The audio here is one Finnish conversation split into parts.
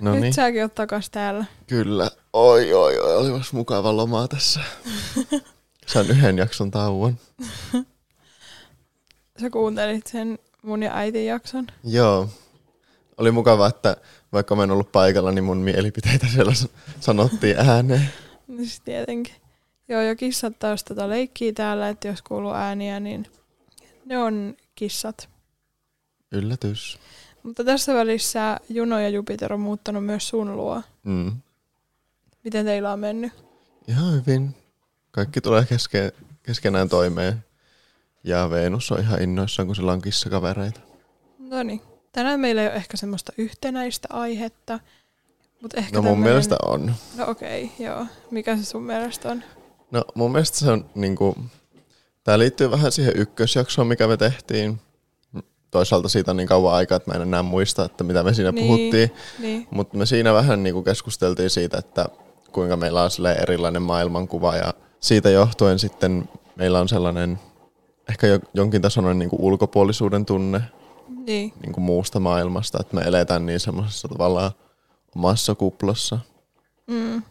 No nyt niin, säkin oot takas täällä. kyllä. Oi, oi, oi, olipas mukava lomaa tässä. Sain yhden jakson tauon. Sä kuuntelit sen mun ja äitin jakson. Joo. Oli mukava, että vaikka mä en ollut paikalla, niin mun mielipiteitä siellä sanottiin ääneen. No siis tietenkin. Joo, ja kissat taas tota leikkii täällä, että jos kuuluu ääniä, niin ne on kissat. Yllätys. Mutta tässä välissä Juno ja Jupiter on muuttanut myös sun luo. Mm. Miten teillä on mennyt? Ihan hyvin. Kaikki tulee keske, keskenään toimeen. Ja Venus on ihan innoissaan, kun sillä on kissakavereita. No niin. Tänään meillä ei ole ehkä semmoista yhtenäistä aihetta. Mutta ehkä No mun tämmönen- mielestä on. No okei, okay, joo. Mikä se sun mielestä on? No mun mielestä se on niinku, tää liittyy vähän siihen ykkösjaksoon, mikä me tehtiin. Toisaalta siitä on niin kauan aikaa, että mä en enää muista, että mitä me siinä Niin. puhuttiin. Niin. Mutta me siinä vähän niinku keskusteltiin siitä, että kuinka meillä on erilainen maailmankuva ja siitä johtuen sitten meillä on sellainen ehkä jo, jonkin tasoinen niinku ulkopuolisuuden tunne Niin. niinku muusta maailmasta, että me eletään niin semmoisessa tavallaan omassa kuplassa. Mm.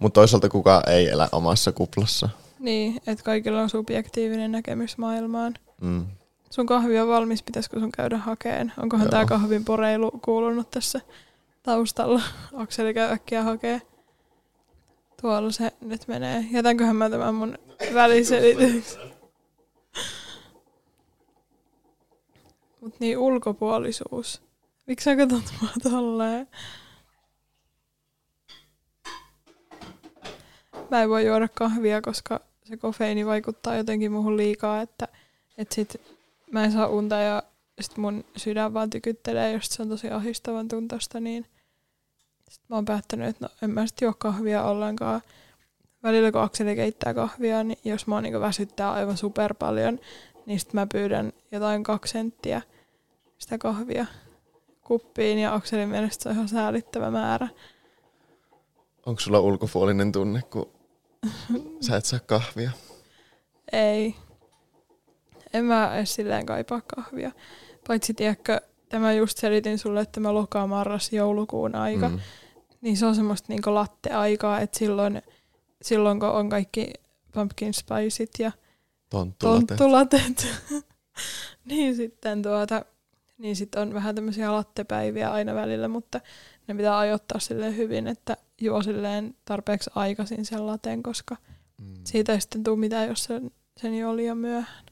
Mutta toisaalta kukaan ei elä omassa kuplassa. Niin, että kaikilla on subjektiivinen näkemys maailmaan. Mm. Sun kahvi on valmis, pitäisikö sun käydä hakeen? Onkohan Joo. tää kahvin poreilu kuulunut tässä taustalla? Akseli käy äkkiä hakee. Tuolla se nyt menee. Jätänköhän mä tämän mun väliselityksen. Mut niin, ulkopuolisuus. Miksi sä katsot mua tolleen? Mä en voi juoda kahvia, koska se kofeiini vaikuttaa jotenkin muuhun liikaa, että, että sit mä en saa unta ja sit mun sydän vaan tykyttelee, jos se on tosi ahdistavan tuntosta, niin sit mä oon päättänyt, että no en mä sit juo kahvia ollenkaan. Välillä kun Akseli keittää kahvia, niin jos mä oon niinku väsyttää aivan super paljon, niin sit mä pyydän jotain kaksi senttiä sitä kahvia kuppiin ja Akselin mielestä se on ihan säälittävä määrä. Onko sulla ulkopuolinen tunne, kun sä et saa kahvia? Ei. En mä edes silleen kaipaa kahvia. Paitsi tiedätkö, tämä just selitin sulle, että mä lokaa marras joulukuun aika. Mm. Niin se on semmoista niinku latte-aikaa, että silloin, silloin kun on kaikki pumpkin spiceit ja Tonttulatet. tonttulatet, niin sitten tuota, niin sit on vähän tämmöisiä lattepäiviä aina välillä, mutta ne pitää ajoittaa silleen hyvin, että juo silleen tarpeeksi aikaisin sen laten, koska Mm. siitä ei sitten tule mitään, jos sen, sen jo liian myöhään.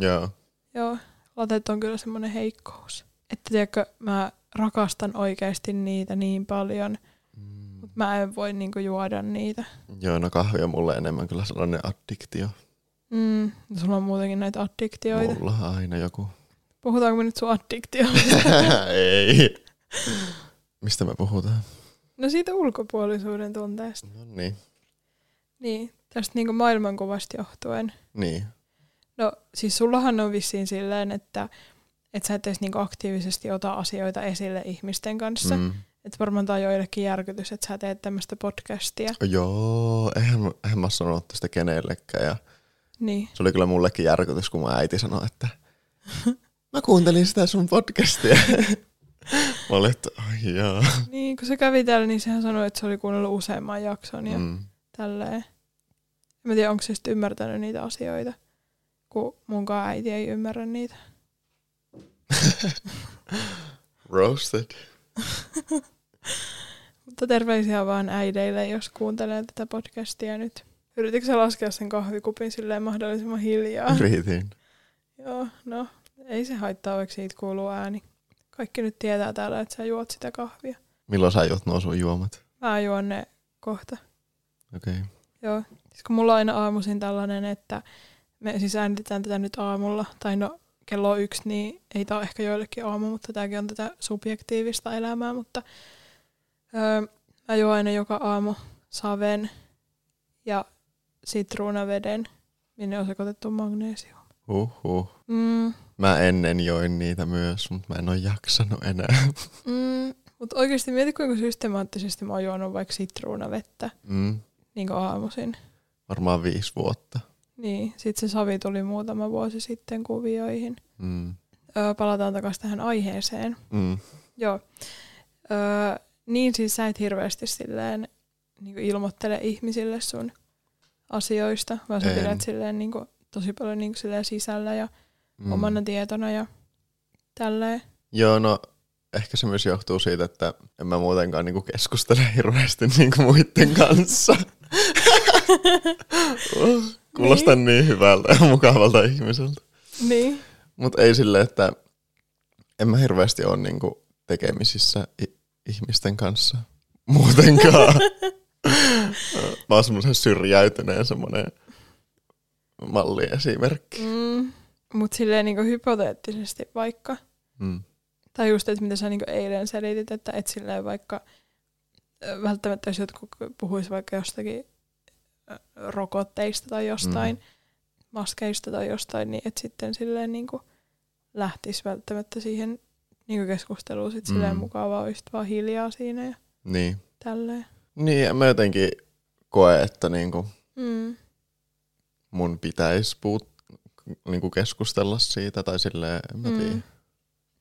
Joo. Joo, latet on kyllä semmoinen heikkous. Että tiedätkö, mä rakastan oikeasti niitä niin paljon, Mm. mutta mä en voi niinku juoda niitä. Joo, no kahvi on mulle enemmän kyllä sellainen addiktio. Mm, sulla on muutenkin näitä addiktioita. Mulla on aina joku. Puhutaanko me nyt sun addiktioista? Ei. Mistä me puhutaan? no siitä ulkopuolisuuden tunteesta. No niin. Niin, tästä niinku maailmankuvasta johtuen. Niin. No siis sullahan on vissiin silleen, että, että sä et edes niinku aktiivisesti ota asioita esille ihmisten kanssa. Mm. Että varmaan tää on joillekin järkytys, että sä teet tämmöistä podcastia. Joo, eihän, mä- eihän mä sanonut sitä kenellekään. Ja Niin. se oli kyllä mullekin järkytys, kun mun äiti sanoi, että mä kuuntelin sitä sun podcastia. mä olin, että ai jaa. Niin, kun se kävi täällä, niin sehän sanoi, että se oli kuunnellut useamman jakson ja mm. Mm. tälleen. En mä tiedä, onko se sitten ymmärtänyt niitä asioita, kun munkaan äiti ei ymmärrä niitä. Roasted. Mutta terveisiä vaan äideille, jos kuuntelee tätä podcastia nyt. Yrititkö sä laskea sen kahvikupin silleen mahdollisimman hiljaa? Yritin. Joo, no ei se haittaa, vaikka siitä kuuluu ääni. Kaikki nyt tietää täällä, että sä juot sitä kahvia. Milloin sä juot nuo sun juomat? Mä juon ne kohta. Okei. Okay. Joo. Siis kun mulla on aina aamuisin tällainen, että me siis äänitetään tätä nyt aamulla, tai no kello on yksi, niin ei ole ehkä joillekin aamu, mutta tämäkin on tätä subjektiivista elämää, mutta öö, mä juon aina joka aamu saven ja sitruunaveden, minne on sekoitettu magneesium. Huhhuh. Mm, Mä ennen join niitä myös, mutta mä en ole jaksanut enää. mm, mutta oikeasti mieti, kuinka systemaattisesti mä oon juonut vaikka sitruunavettä Mm. niin kuin aamuisin. Varmaan viisi vuotta. Niin, sitten se savi tuli muutama vuosi sitten kuvioihin. Mm. Öö, palataan takaisin tähän aiheeseen. Mm. Joo. Öö, niin siis sä et hirveästi silleen niin ilmoittele ihmisille sun asioista, vaan sä En. pidät silleen niin kuin, tosi paljon niin kuin, silleen sisällä ja Mm. omana tietona ja tälleen. Joo, no ehkä se myös johtuu siitä, että en mä muutenkaan niinku keskustele hirveästi niinku muiden kanssa. Uh, Kuulostaa niin. niin hyvältä ja mukavalta ihmiseltä. Niin. Mutta ei sille, että en mä hirveästi ole niinku tekemisissä ihmisten kanssa muutenkaan. mä oon semmoisen syrjäytyneen semmoinen malliesimerkki. Mm. Mutta silleen niin kuin hypoteettisesti vaikka, Mm. tai just, että mitä sä niin eilen selitit, että et silleen vaikka välttämättä jos jotkut puhuis vaikka jostakin rokotteista tai jostain, mm. maskeista tai jostain, niin et sitten silleen niin lähtisi välttämättä siihen niin keskusteluun sit silleen Mm. mukavaa, olisi vaan hiljaa siinä ja Niin. tälleen. Niin, en mä jotenkin koe, että niinku Mm. mun pitäisi puut, niinku keskustella siitä tai silleen, en mä tiedä. Mm.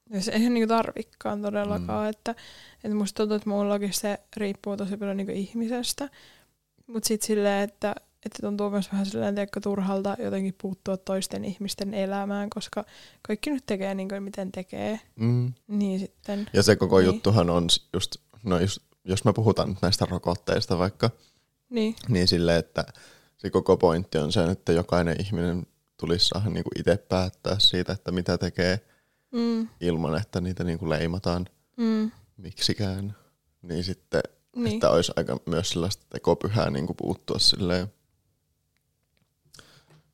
Ja se eihän niinku tarvikkaan todellakaan, mm. että, että musta tuntuu, että mullakin se riippuu tosi paljon niinku ihmisestä. Mutta sitten silleen, että, että tuntuu myös vähän silleen, tiedätkö, turhalta jotenkin puuttua toisten ihmisten elämään, koska kaikki nyt tekee niin kuin miten tekee. Mm. Niin sitten, Ja se koko Niin. juttuhan on just, no just, jos me puhutaan nyt näistä rokotteista vaikka, niin, niin silleen, että se koko pointti on se, että jokainen ihminen tulisi saada niinku itse päättää siitä, että mitä tekee mm, ilman, että niitä niinku leimataan mm, miksikään. Niin sitten, niin. että olisi aika myös sellaista tekopyhää niinku puuttua silleen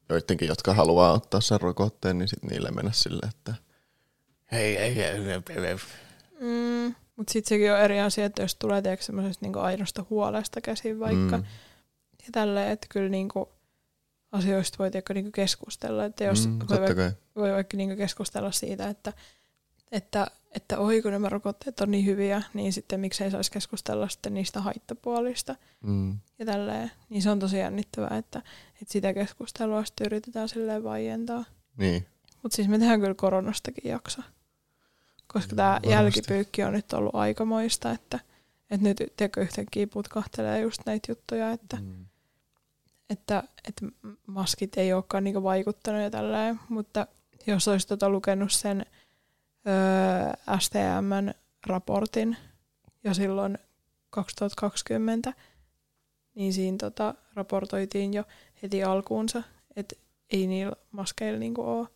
joidenkin, jotka haluaa ottaa sen rokotteen, niin sitten niille mennä silleen, että hei, hei, hei, hei, hei. Mm, mutta sitten sekin on eri asia, että jos tulee tiedätkö, semmoisesta niinku ainoasta huolesta käsin vaikka, Mm, ja tälleen, että kyllä niinku asioista voi tiedätkö, niinku keskustella, että jos mm, voi kai. voi vaikka niinku keskustella siitä, että, että, että oi kun nämä rokotteet on niin hyviä, niin sitten miksei saisi keskustella sitten niistä haittapuolista Mm. ja tälleen. Niin se on tosi jännittävää, että, että sitä keskustelua sitten yritetään silleen vaientaa. Niin. Mutta siis me tehdään kyllä koronastakin jakso. Koska tämä Varmasti. jälkipyykki on nyt ollut aikamoista, että, että nyt tiedätkö, yhtäkkiä putkahtelee just näitä juttuja, että, Mm. että, että maskit ei olekaan niinku vaikuttanut ja tälleen, mutta jos olisi tota lukenut sen öö, STMn raportin jo silloin 2020, niin siinä tota, raportoitiin jo heti alkuunsa, että ei niillä maskeilla niinku ole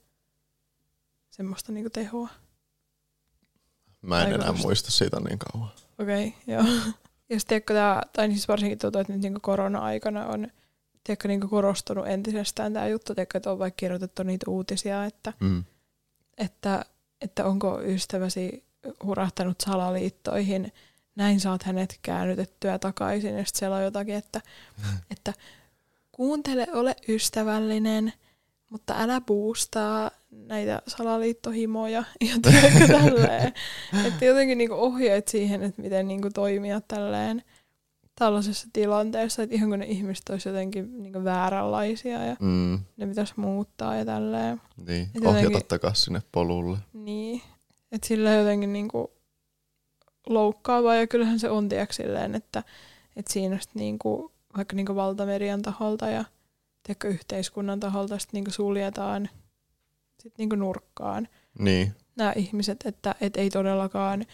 semmoista niinku tehoa. Mä en enää muista siitä niin kauan. Okei, okay, joo. Ja sitten tää, tai siis varsinkin tuntuu, että nyt niinku korona-aikana on tiedätkö, niinku korostunut entisestään tämä juttu, tiedätkö, että on vaikka kirjoitettu niitä uutisia, että, Mm. että, että onko ystäväsi hurahtanut salaliittoihin, näin saat hänet käännytettyä takaisin, ja sitten siellä on jotakin, että, että kuuntele, ole ystävällinen, mutta älä boostaa näitä salaliittohimoja ja tälleen. Että jotenkin niinku ohjeet siihen, että miten niinku toimia tälleen tällaisessa tilanteessa, että ihan kun ne ihmiset olisi jotenkin niinku vääränlaisia ja Mm. ne pitäisi muuttaa ja tälleen. Niin, Et ohjata jotenkin- takaisin sinne polulle. Niin, että sillä jotenkin niinku loukkaavaa ja kyllähän se on tiedätkö, silleen, että, että siinä sit niinku, vaikka niinku valtamedian taholta ja tiedätkö, yhteiskunnan taholta sit niinku suljetaan sit niinku nurkkaan Niin, nämä ihmiset, että et ei todellakaan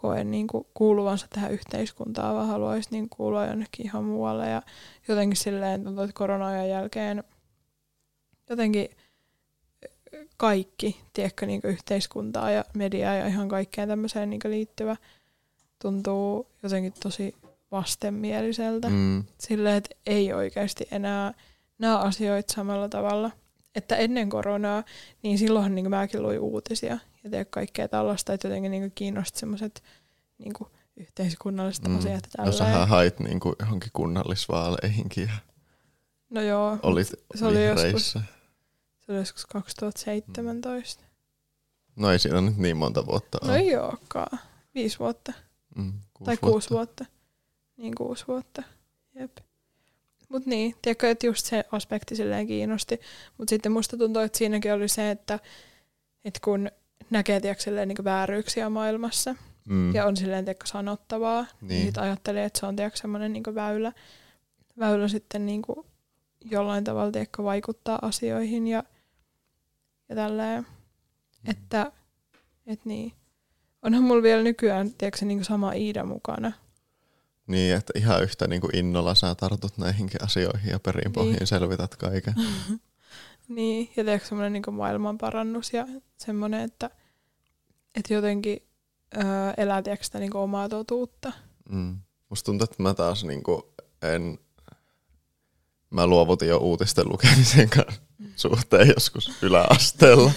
koe niinku kuuluvansa tähän yhteiskuntaan, vaan haluaisi niinku kuulua jonnekin ihan muualle. Ja jotenkin silleen tuntuu, että korona-ajan jälkeen jotenkin kaikki, tiedätkö, niinku yhteiskuntaa ja mediaa ja ihan kaikkeen tämmöiseen niinku liittyvä tuntuu jotenkin tosi vastenmieliseltä. mm. Silleen, että ei oikeasti enää näe asioita samalla tavalla. Että ennen koronaa, niin silloinhan niin mäkin luin uutisia ja tein kaikkea tällaista, että jotenkin niin kiinnosti semmoiset niin yhteiskunnalliset Mm. mm. asiat. ja no tälleen. sähän hait niinku johonkin kunnallisvaaleihinkin ja No joo, olit se oli joskus, vihreissä. se oli joskus 2017. No ei siinä nyt niin monta vuotta No ole. ei olekaan. Viisi vuotta. Mm, kuusi tai kuusi vuotta. Niin kuusi vuotta. Jep. Mut niin, tiedätkö, että just se aspekti silleen kiinnosti. Mutta sitten musta tuntuu, että siinäkin oli se, että, että kun näkee tiedätkö, silleen, niin vääryyksiä maailmassa, Mm. ja on silleen tiedätkö, sanottavaa. Niin. Niin. Sitten ajattelin, että se on tiedätkö, semmoinen niin väylä, väylä sitten niin kuin jollain tavalla tiedätkö, vaikuttaa asioihin ja, ja tälleen. Mm. Että et niin. Onhan mulla vielä nykyään tiedätkö, niin kuin sama Iida mukana. Niin, että ihan yhtä niin kuin innolla sä tartut näihinkin asioihin ja perin pohjiin Niin. selvität kaiken. Niin, ja tiedätkö, semmoinen niin maailmanparannus ja semmoinen, että, että jotenkin öö, elää tiedätkö, sitä niin omaa totuutta. Mm. Musta tuntuu, että mä taas niin kuin en... Mä luovutin jo uutisten lukemisen kanssa suhteen joskus yläasteella.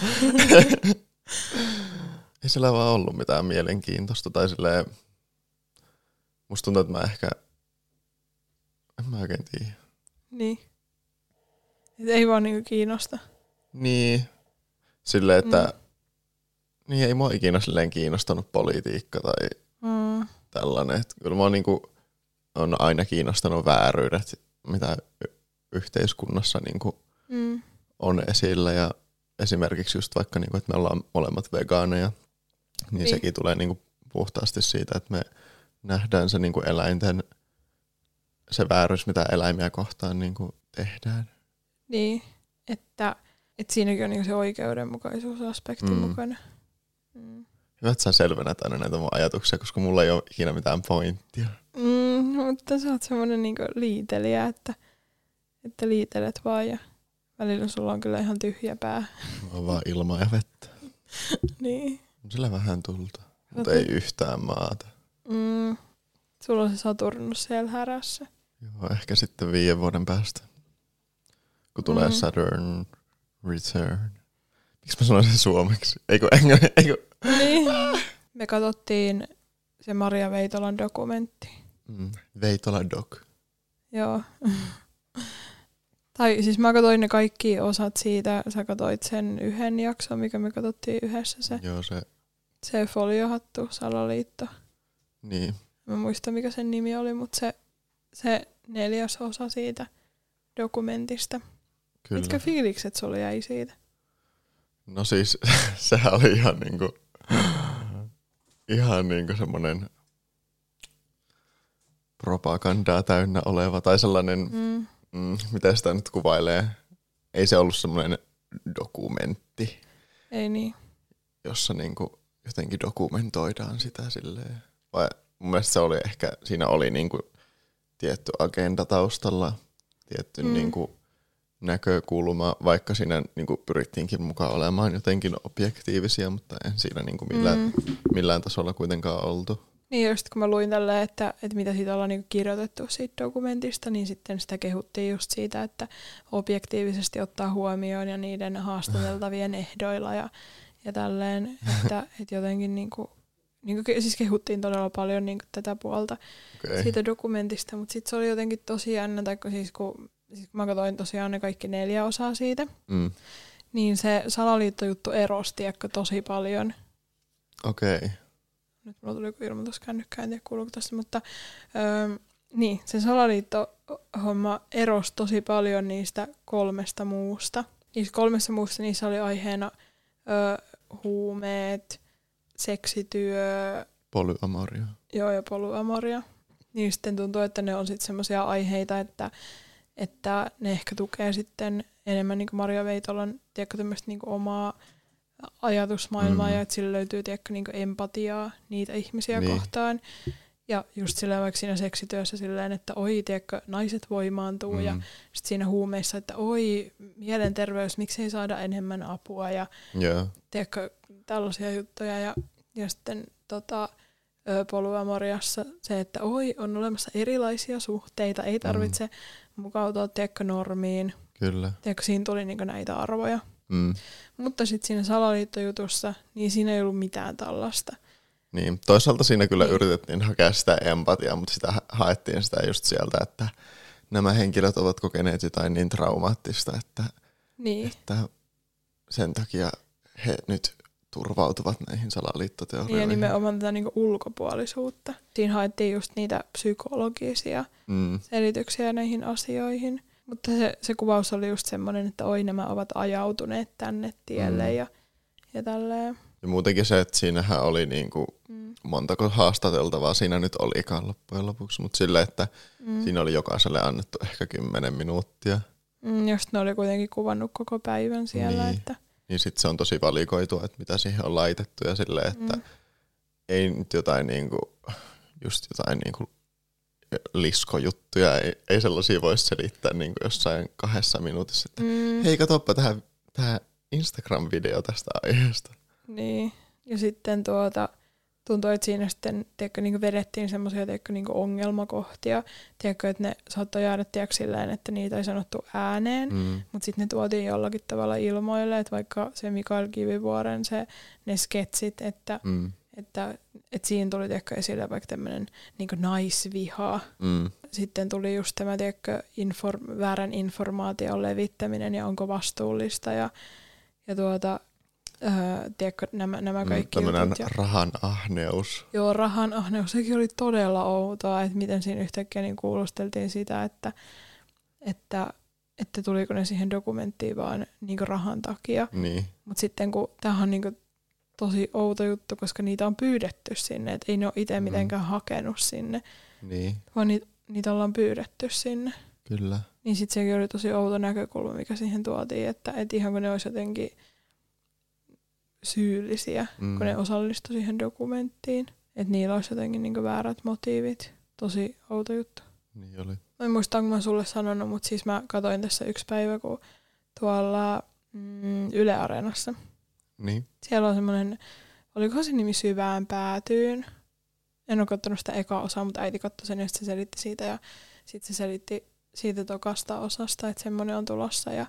Ei sillä vaan ollut mitään mielenkiintoista. Tai silleen, musta tuntuu, että mä ehkä... En mä oikein tiedä. Niin. Et ei vaan niin kiinnosta. Niin. Silleen, että... Mm. Niin ei mua ikinä silleen kiinnostanut politiikka tai Mm. tällainen. Että kyllä mä oon niinku, on aina kiinnostanut vääryydet, mitä y- yhteiskunnassa niinku Mm. on esillä. Ja esimerkiksi just vaikka, niinku, että me ollaan molemmat vegaaneja, niin, Niin. sekin tulee niinku puhtaasti siitä, että me nähdään se niinku eläinten, se vääryys, mitä eläimiä kohtaan niinku tehdään. Niin, että, että siinäkin on niin se oikeudenmukaisuusaspekti Mm. mukana. Mm. Hyvä, että sä selvennät aina näitä mun ajatuksia, koska mulla ei ole ikinä mitään pointtia. Mm, mutta sä oot semmoinen niin liitelijä, että, että liitelet vaan ja välillä sulla on kyllä ihan tyhjä pää. Mä oon vaan ilmaa ja vettä. niin. On sillä vähän tulta, mutta ei yhtään maata. Mm. Sulla on se Saturnus siellä härässä. Joo, ehkä sitten viiden vuoden päästä, kun tulee Mm. Saturn Return. Miksi mä sanoin sen suomeksi? Eikö, eikö, eikö? Niin. Me katsottiin se Maria Veitolan dokumentti. Mm. Veitola Dog. Joo. tai siis mä katsoin ne kaikki osat siitä. Sä katsoit sen yhden jakson, mikä me katsottiin yhdessä. Se, Joo, se, se foliohattu, salaliitto. niin. Mä en muista mikä sen nimi oli, mutta se, se neljäs osa siitä dokumentista. Kyllä. Mitkä fiilikset sulla jäi siitä? No siis, sehän oli ihan niinku, ihan niinku semmonen propagandaa täynnä oleva, tai sellainen, Mm. mm, miten sitä nyt kuvailee, ei se ollut semmoinen dokumentti, Ei niin. jossa niinku jotenkin dokumentoidaan sitä silleen. Vai mun mielestä se oli ehkä, siinä oli niinku tietty agenda taustalla, tietty mm. niinku näkökulma, vaikka siinä niinku pyrittiinkin mukaan olemaan jotenkin objektiivisia, mutta en siinä niinku millään, mm. Millään tasolla kuitenkaan oltu. Niin just kun mä luin tällä, että, että mitä siitä ollaan niinku kirjoitettu siitä dokumentista, niin sitten sitä kehuttiin just siitä, että objektiivisesti ottaa huomioon ja niiden haastateltavien ehdoilla ja, ja tälleen, että, että jotenkin niinku, niinku, ke- siis kehuttiin todella paljon niinku tätä puolta Okay. siitä dokumentista, mutta sitten se oli jotenkin tosi jännä, tai kun siis kun, siis kun mä katsoin tosiaan ne kaikki neljä osaa siitä, Mm. niin se salaliittojuttu erosi tiedätkö, tosi paljon. Okei. Okay. Nyt mulla tuli joku ilmoitus kännykkään, en tiedä kuuluuko tästä, mutta öö, niin, se salaliittohomma erosi tosi paljon niistä kolmesta muusta. Niissä kolmessa muusta niissä oli aiheena öö, huumeet, seksityö, Polyamoria. joo ja polyamoria. Niin sitten tuntuu, että ne on sitten semmoisia aiheita, että, että ne ehkä tukee sitten enemmän niin Maria Veitolan tiedätkö, niin omaa ajatusmaailmaa Mm. ja että sillä löytyy tiedätkö, niin empatiaa niitä ihmisiä Niin. kohtaan. Ja just silleen vaikka siinä seksityössä silleen, että oi, tiedätkö, naiset voimaantuu mm. ja sitten siinä huumeissa, että oi, mielenterveys, miksei saada enemmän apua ja Joo. tiedätkö, tällaisia juttuja. Ja, ja sitten tota, ö, polyamoriassa se, että oi, on olemassa erilaisia suhteita, ei tarvitse mm. Mukautua tiedätkö, normiin. Kyllä. Tiedätkö, siinä tuli niinku näitä arvoja. Mm. Mutta sitten siinä salaliittojutussa, niin siinä ei ollut mitään tällaista. Niin, toisaalta siinä kyllä Niin. yritettiin hakea sitä empatiaa, mutta sitä ha- haettiin sitä just sieltä, että nämä henkilöt ovat kokeneet jotain niin traumaattista, että, Niin, että sen takia he nyt turvautuvat näihin niin ja salaliittoteorioihin. nimenomaan tätä niinku ulkopuolisuutta. Siinä haettiin just niitä psykologisia Mm, selityksiä näihin asioihin. Mutta se, se kuvaus oli just semmoinen, että oi nämä ovat ajautuneet tänne tielle Mm. ja, ja tälleen. ja muutenkin se, että siinähän oli niinku, Mm. montako haastateltavaa siinä nyt olikaan loppujen lopuksi, mutta silleen, että Mm. siinä oli jokaiselle annettu ehkä kymmenen minuuttia. Mm, just ne oli kuitenkin kuvannut koko päivän siellä. Niin. Että, Niin sitten se on tosi valikoitua, että mitä siihen on laitettu ja silleen, että mm, ei nyt jotain niinku, just jotain niinku liskojuttuja, ei, ei sellaisia voi selittää niinku jossain kahdessa minuutissa, että mm, hei katoppa tähän, tähän Instagram-video tästä aiheesta. Niin. Ja sitten tuota, tuntui, että siinä sitten tiedätkö, niin vedettiin semmoisia niin ongelmakohtia. Tiedätkö, että ne saattoi jäädä tiedätkö, silleen, että niitä ei sanottu ääneen. Mm. Mutta sitten ne tuotiin jollakin tavalla ilmoille, että vaikka se Mikael Kivivuoren se, ne sketsit, että, Mm. että, että siinä tuli tiedätkö, esille vaikka tämmöinen niin naisviha. Mm. Sitten tuli just tämä tiedätkö, inform, väärän informaation levittäminen ja onko vastuullista ja, ja tuota, öö, tiedätkö, nämä, nämä kaikki Mm, Tämmöinen jutut. Ja, rahan ahneus. joo, rahan ahneus, sekin oli todella outoa, että miten siinä yhtäkkiä niin kuulosteltiin sitä, että, että, että tuliko ne siihen dokumenttiin vaan niin rahan takia. Niin. Mutta sitten kun tämähän on niin tosi outo juttu, koska niitä on pyydetty sinne, että ei ne ole itse Mm. mitenkään hakenut sinne, Niin, vaan niitä, niitä ollaan pyydetty sinne. kyllä. Niin sitten sekin oli tosi outo näkökulma, mikä siihen tuotiin, että et ihan kun ne olisi jotenkin syyllisiä, Mm. kun ne osallistui siihen dokumenttiin. Että niillä olisi jotenkin niinku väärät motiivit. Tosi outo juttu. Niin oli. Mä en muista, onko mä sulle sanonut, mutta siis mä katsoin tässä yksi päivä, kun tuolla mm, Yle Areenassa. Niin. Siellä on semmoinen, olikohan se nimi Syvään päätyyn. En ole katsonut sitä eka osaa, mutta äiti katsoi sen ja sit se selitti siitä. Ja sitten se selitti siitä tokasta osasta, että semmoinen on tulossa. Ja,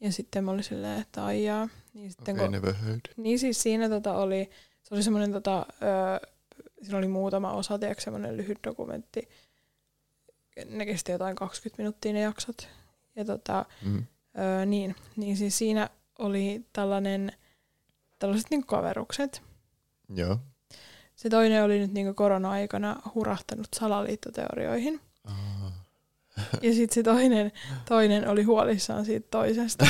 ja sitten mä olin silleen, että aijaa. Niin, sitten okay, okay, never heard. niin siis siinä tota oli, se oli semmoinen, tota, öö, siinä oli muutama osa, tiedätkö, semmoinen lyhyt dokumentti. Ne kesti jotain 20 minuuttia ne jaksot. Ja tota, Mm. Öö, niin, niin siis siinä oli tällainen, tällaiset niin kaverukset. Joo. Se toinen oli nyt niin korona-aikana hurahtanut salaliittoteorioihin. Ja sitten se toinen, toinen oli huolissaan siitä toisesta.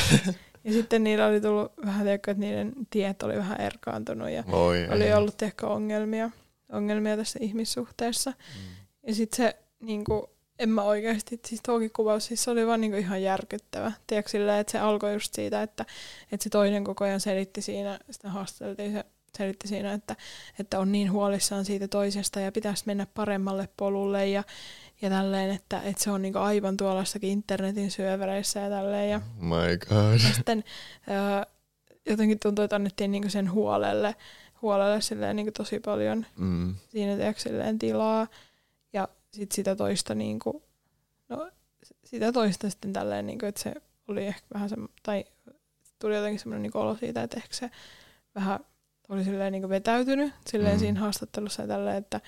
Ja sitten niillä oli tullut vähän, tiedätkö, että niiden tiet oli vähän erkaantunut ja Voi oli ei. ollut ehkä ongelmia, ongelmia tässä ihmissuhteessa. Mm. Ja sitten se, niinku, en mä oikeasti, siis tuokin kuvaus, siis se oli vaan niinku ihan järkyttävä. Tiedätkö silleen, että se alkoi just siitä, että, että se toinen koko ajan selitti siinä, sitä haasteltiin, se selitti siinä, että, että on niin huolissaan siitä toisesta ja pitäisi mennä paremmalle polulle ja, ja tälleen, että, että se on niinku aivan tuollaissakin internetin syövereissä ja tälleen. Ja My god. ja sitten ää, jotenkin tuntui, että annettiin niinku sen huolelle, huolelle silleen niinku tosi paljon Mm. siinä tiedätkö, silleen tilaa. Ja sit sitä toista niinku, no sitä toista sitten tälleen, niinku, että se oli ehkä vähän se, tai tuli jotenkin semmoinen niinku olo siitä, että ehkä se vähän oli silleen niinku vetäytynyt silleen Mm. siinä haastattelussa ja tälleen, että,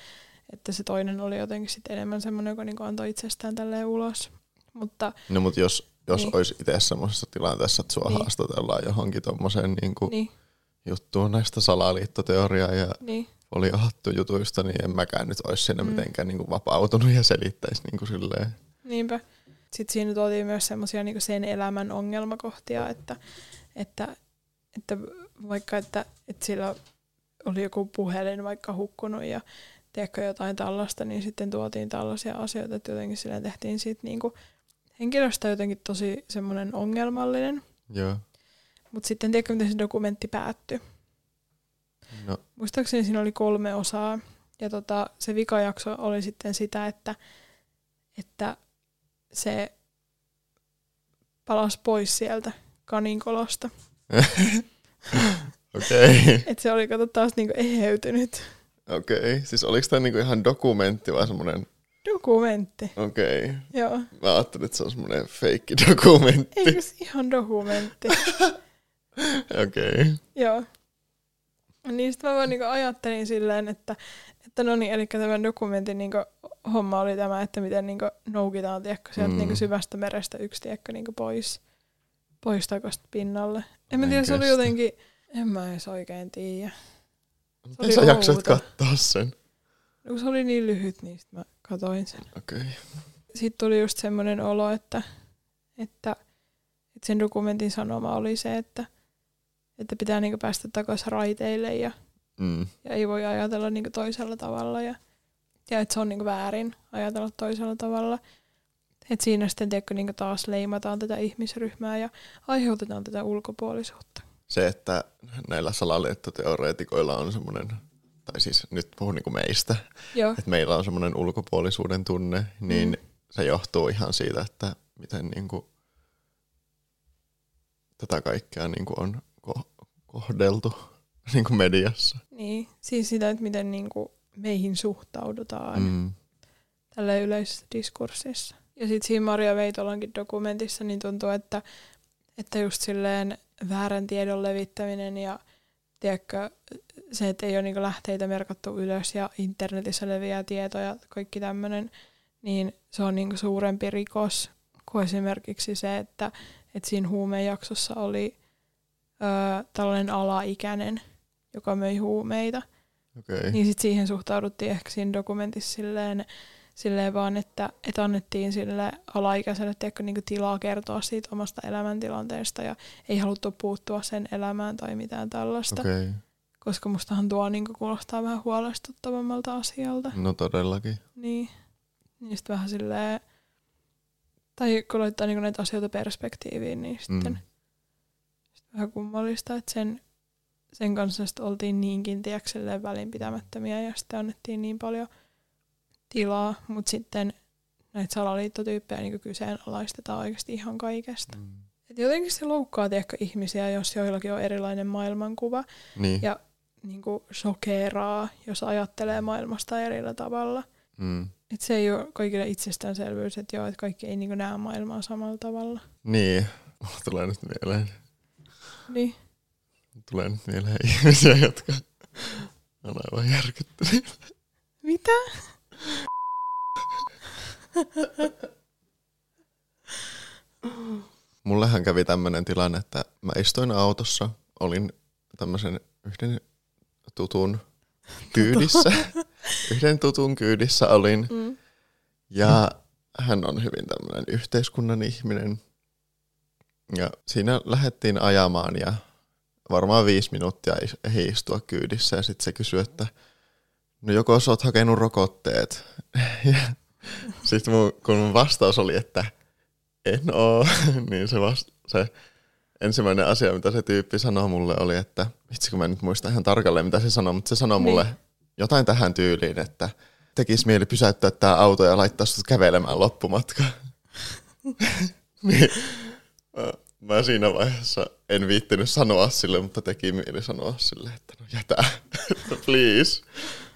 että se toinen oli jotenkin sitten enemmän semmoinen, joka niinku antoi itsestään tälleen ulos. Mutta No mut jos, jos Niin. olisi itse semmoisessa tilanteessa, että sua Niin. haastatellaan johonkin tommoseen niin kuin niin, juttuun näistä salaliittoteoriaa ja niin, oli ahattu jutuista, niin en mäkään nyt olisi siinä Mm. mitenkään niin kuin vapautunut ja selittäisi niin kuin silleen. Niinpä. Sitten siinä tuotiin myös semmoisia niin sen elämän ongelmakohtia, että, että, että vaikka että, että sillä oli joku puhelin vaikka hukkunut ja tiedätkö jotain tällaista, niin sitten tuotiin tällaisia asioita, että jotenkin silleen tehtiin siitä niin kuin henkilöstä jotenkin tosi semmoinen ongelmallinen. Joo. Mutta sitten tiedätkö, miten se dokumentti päättyi? No, Muistaakseni siinä oli kolme osaa. Ja tota, se vikajakso oli sitten sitä, että, että se palasi pois sieltä kaninkolosta. okei. Okay. Että se oli kato taas niinku eheytynyt Okei. Okay. Siis oliko tämä niinku ihan dokumentti vai semmoinen, dokumentti. okei. Okay. Joo. Mä ajattelin, että se on semmoinen feikki dokumentti. Eikö se ihan dokumentti? Okei. Okay. Joo. Niin sitten mä vaan niinku ajattelin silleen, että, että no niin, eli tämän dokumentin niinku homma oli tämä, että miten niinku noukitaan tiedätkö, sieltä Mm. niinku syvästä merestä yksi tiedätkö, niinku pois, pois takaisin pinnalle. En mä tiedä, se oli jotenkin, en mä edes oikein tiedä. Miten sä jaksoit katsoa sen? No, kun se oli niin lyhyt, niin sit mä katoin sen. Okei. Okay. Sitten tuli just semmoinen olo, että, että, että sen dokumentin sanoma oli se, että, että pitää niinku päästä takaisin raiteille ja Mm. ja ei voi ajatella niin toisella tavalla ja, ja että se on niin väärin ajatella toisella tavalla. Et siinä sitten tiedätkö, niin taas leimataan tätä ihmisryhmää ja aiheutetaan tätä ulkopuolisuutta. Se, että näillä salaliittoteoreetikoilla on semmoinen, tai siis nyt puhun niin meistä, Joo. että meillä on semmoinen ulkopuolisuuden tunne, niin mm. se johtuu ihan siitä, että miten niin kuin tätä kaikkea niin kuin on ko- kohdeltu niin kuin mediassa. Niin, siis sitä, että miten niin kuin meihin suhtaudutaan mm. tällä yleisessä diskurssissa. Ja sitten siinä Maria Veitolankin dokumentissa niin tuntuu, että, että just silleen väärän tiedon levittäminen ja tiedätkö, se, että ei ole niin lähteitä merkattu ylös ja internetissä leviää tietoja, kaikki tämmöinen, niin se on niin suurempi rikos kuin esimerkiksi se, että, että siinä huumejaksossa oli ö, tällainen alaikäinen, joka möi huumeita. Okay. Niin sitten siihen suhtauduttiin ehkä siinä dokumentissa silleen, silleen vaan, että, että annettiin sille alaikäiselle tiedätkö, niin tilaa kertoa siitä omasta elämäntilanteesta ja ei haluttu puuttua sen elämään tai mitään tällaista. Okay. Koska mustahan tuo niin kuulostaa vähän huolestuttavammalta asialta. No todellakin. Niin. Niin sitten vähän silleen, tai kun laittaa niin näitä asioita perspektiiviin, niin sitten mm. sit vähän kummallista, että sen, sen kanssa oltiin niinkin tiedäkselleen välinpitämättömiä ja sitten annettiin niin paljon tilaa, mutta sitten näitä salaliittotyyppejä niin kyseenalaistetaan oikeasti ihan kaikesta. Mm. Et jotenkin se loukkaa tiedätkö, ihmisiä, jos joillakin on erilainen maailmankuva. Niin. Ja niin kuin sokeraa, jos ajattelee maailmasta eri tavalla. Mm. Et se ei ole kaikille itsestäänselvyys, että joo, että kaikki ei niin näe maailmaa samalla tavalla. Niin, mulla tulee nyt mieleen. Niin. Tulee nyt mieleen ihmisiä, jotka on aivan järkyttyneitä. Mitä? Mullehan kävi tämmöinen tilanne, että mä istuin autossa, olin tämmöisen yhden tutun kyydissä. yhden tutun kyydissä olin. Mm. Ja hän on hyvin tämmöinen yhteiskunnan ihminen. Ja siinä lähdettiin ajamaan ja varmaan viisi minuuttia ei istua kyydissä. Ja sitten se kysyi, että no joko sä oot hakenut rokotteet? ja sitten mun, kun mun vastaus oli, että en oo, niin se, vasta, se ensimmäinen asia, mitä se tyyppi sanoi mulle oli, että vitsi kun mä nyt muistan ihan tarkalleen, mitä se sanoi, mutta se sanoi niin. mulle jotain tähän tyyliin, että tekisi mieli pysäyttää tämä auto ja laittaa sut kävelemään loppumatka. niin, mä siinä vaiheessa en viittinyt sanoa sille, mutta teki mieli sanoa sille, että no jätä, please.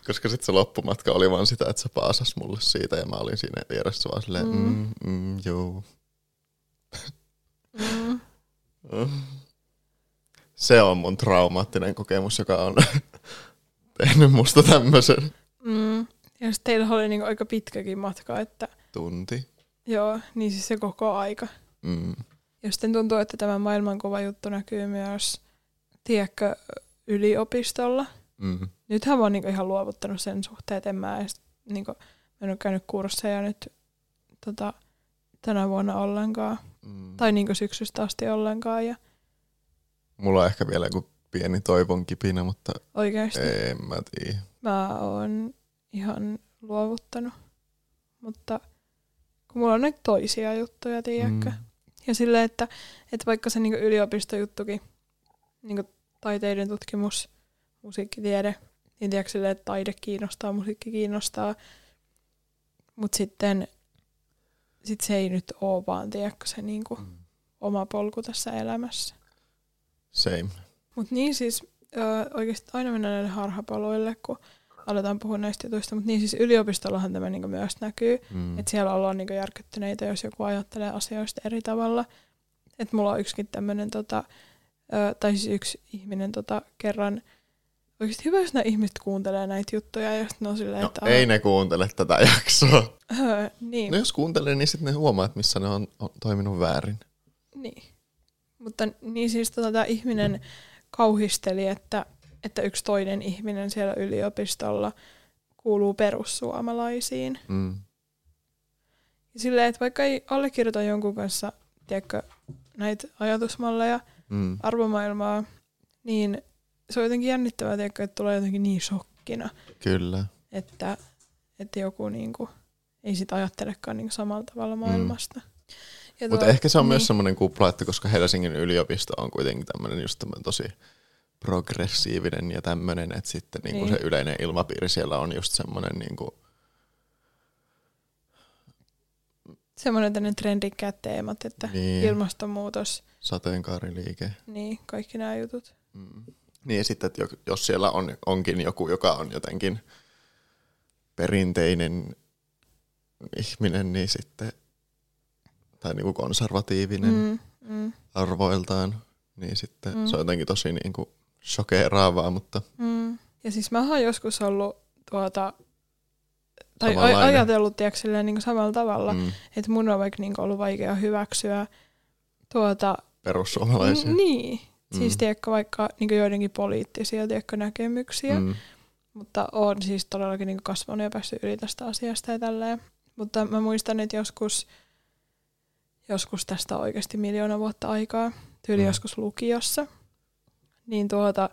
Koska sitten se loppumatka oli vaan sitä, että se paasas mulle siitä ja mä olin siinä vieressä vaan silleen, mm. Mm, mm, joo. mm. Se on mun traumaattinen kokemus, joka on tehnyt musta tämmöisen. Mm. Ja sitten teillä oli niinku aika pitkäkin matka, että... Tunti. Joo, niin siis se koko aika. Mm. Ja sitten tuntuu, että tämä maailmankuva juttu näkyy myös, tiedätkö, yliopistolla. Mm. Nythän mä oon niinku ihan luovuttanut sen suhteen, että en mä edes niinku, mä en ole käynyt kursseja nyt tota, tänä vuonna ollenkaan. Mm. Tai niinku syksystä asti ollenkaan. Ja... Mulla on ehkä vielä joku pieni toivon kipinä, mutta Oikeasti. en mä tiedä. Mä oon ihan luovuttanut, mutta kun mulla on näitä toisia juttuja, tiedätkö? Mm. Ja silleen, että, että vaikka se niin yliopistojuttukin, niin taiteiden tutkimus, musiikkitiede, niin tiedätkö silleen, että taide kiinnostaa, musiikki kiinnostaa, mutta sitten sit se ei nyt ole vaan, tiedätkö, se niin kuin mm. oma polku tässä elämässä. Same. Mutta niin siis oikeasti aina mennään näille harhapaloille, kun aletaan puhua näistä jutuista, mutta niin siis yliopistollahan tämä niin myös näkyy, mm. että siellä ollaan niin järkyttyneitä, jos joku ajattelee asioista eri tavalla. Että mulla on yksikin tämmöinen, tota, tai siis yksi ihminen tota, kerran, oikeasti hyvä, jos nämä ihmiset kuuntelee näitä juttuja, ja ne on silleen, no, että... ei ne kuuntele tätä jaksoa. Öö, niin. No jos kuuntelee, niin sitten ne huomaa, että missä ne on, on toiminut väärin. Niin. Mutta niin siis tota, tämä ihminen kauhisteli, että että yksi toinen ihminen siellä yliopistolla kuuluu perussuomalaisiin. Mm. Ja silleen, että vaikka ei allekirjoita jonkun kanssa tiedätkö, näitä ajatusmalleja, mm. arvomaailmaa, niin se on jotenkin jännittävää, tiedätkö, että tulee jotenkin niin shokkina, Kyllä. että, että joku niinku, ei sitä ajattelekaan niinku samalla tavalla maailmasta. Ja Mutta ehkä se on niin, myös semmoinen kupla, että koska Helsingin yliopisto on kuitenkin tämmöinen just tämmönen tosi progressiivinen ja tämmöinen, että sitten niinku Niin. se yleinen ilmapiiri siellä on just semmoinen niinku, Semmoinen tämmöinen trendikkäät teemat, että niin, ilmastonmuutos, sateenkaariliike. niin kaikki nämä jutut. Mm. Niin ja sitten, että jo- jos siellä on, onkin joku, joka on jotenkin perinteinen ihminen, niin sitten, tai niinku konservatiivinen mm. Mm, arvoiltaan, niin sitten Mm. se on jotenkin tosi niinku shokeeraavaa, mutta mm. Ja siis mä oon joskus ollut tuota, tai Samanlainen. ajatellut tiedätkö, silleen, niin samalla tavalla, mm. että mun on vaikka niin ollut vaikea hyväksyä tuota, perussuomalaisia. n- niin, siis Mm. tiedätkö, vaikka niin joidenkin poliittisia tiedätkö, näkemyksiä, mm. Mutta on siis todellakin niin kasvanut ja päässyt yli tästä asiasta ja tälleen. Mutta mä muistan, että joskus, joskus tästä oikeasti miljoona vuotta aikaa, tyyli. Mm. joskus lukiossa, niin tuota,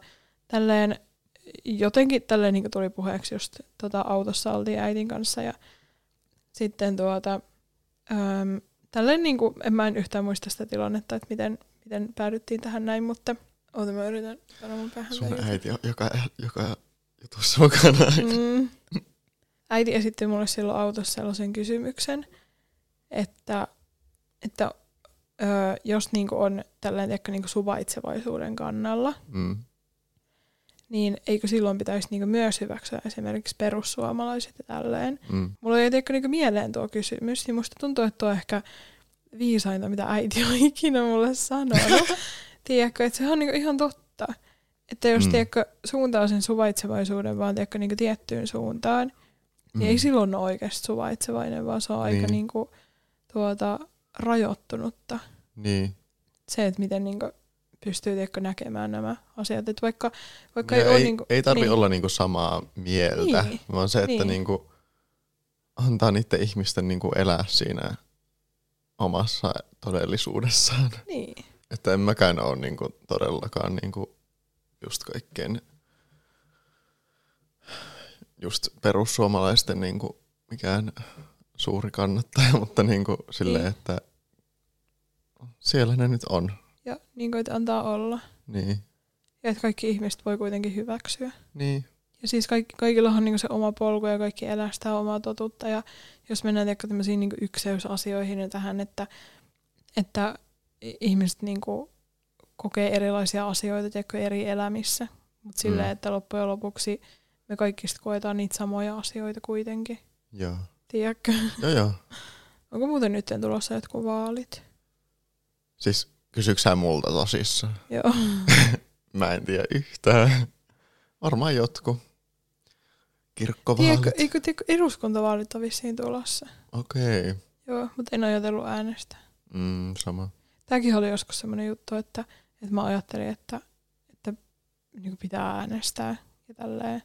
tälleen jotenkin tälleen niin tuli puheeksi just tota, autossa oltiin äitin kanssa ja sitten tuota, äm, tälleen niin kuin, en mä en yhtään muista sitä tilannetta, että miten, miten päädyttiin tähän näin, mutta oota mä yritän sanoa mun päähän. Sun äiti, on joka, joka jutussa mukana. Mm. Äiti esitti mulle silloin autossa sellaisen kysymyksen, että, että ö, jos niinku on tällainen tiedätkö, niinku suvaitsevaisuuden kannalla, Mm. niin eikö silloin pitäisi niinku myös hyväksyä esimerkiksi perussuomalaiset ja tälleen. Mm. Mulla ei tiedätkö, niinku mieleen tuo kysymys, niin musta tuntuu, että tuo ehkä viisainta, mitä äiti on ikinä mulle sanonut. tiedätkö, että se on niinku ihan totta. Että jos Mm. tiedätkö, suuntaa sen suvaitsevaisuuden vaan tiedätkö, niinku tiettyyn suuntaan, niin ei silloin ole oikeasti suvaitsevainen, vaan se on aika Niin. niinku, tuota, rajoittunutta. Niin. Se, että miten niinku, pystyy tiedätkö, näkemään nämä asiat. Että vaikka, vaikka ei, ei, ole niinku, ei tarvi niin. olla niinku samaa mieltä, Niin. vaan se, että Niin. niinku antaa niiden ihmisten niinku elää siinä omassa todellisuudessaan. Niin. Että en mäkään ole niinku todellakaan niinku just kaikkein just perussuomalaisten niinku mikään suuri kannattaja, mutta niinku silleen, Niin. että siellä ne nyt on. Ja niin kuin, että antaa olla. Niin. Ja että kaikki ihmiset voi kuitenkin hyväksyä. Niin. Ja siis kaikki, kaikilla on niinku se oma polku ja kaikki elää sitä omaa totuutta. Ja jos mennään tiedätkö, tämmöisiin niinku ykseysasioihin ja tähän, että, että ihmiset niinku kokee erilaisia asioita tiedätkö, eri elämissä. Mutta silleen, Mm. että loppujen lopuksi me kaikki koetaan niitä samoja asioita kuitenkin. Joo. Tiedätkö? Joo joo. Onko muuten nyt tulossa jotkut vaalit? Siis kysyksä sä multa tosissaan? Joo. Mä en tiedä yhtään. Varmaan jotkut. Kirkkovaalit. Tiedätkö, eikö, tiedätkö, eduskuntavaalit on vissiin tulossa? Okei. Okay. Joo, mutta en ajatellut äänestää. Mm, sama. Tämäkin oli joskus semmoinen juttu, että, että mä ajattelin, että, että niin pitää äänestää ja tälleen.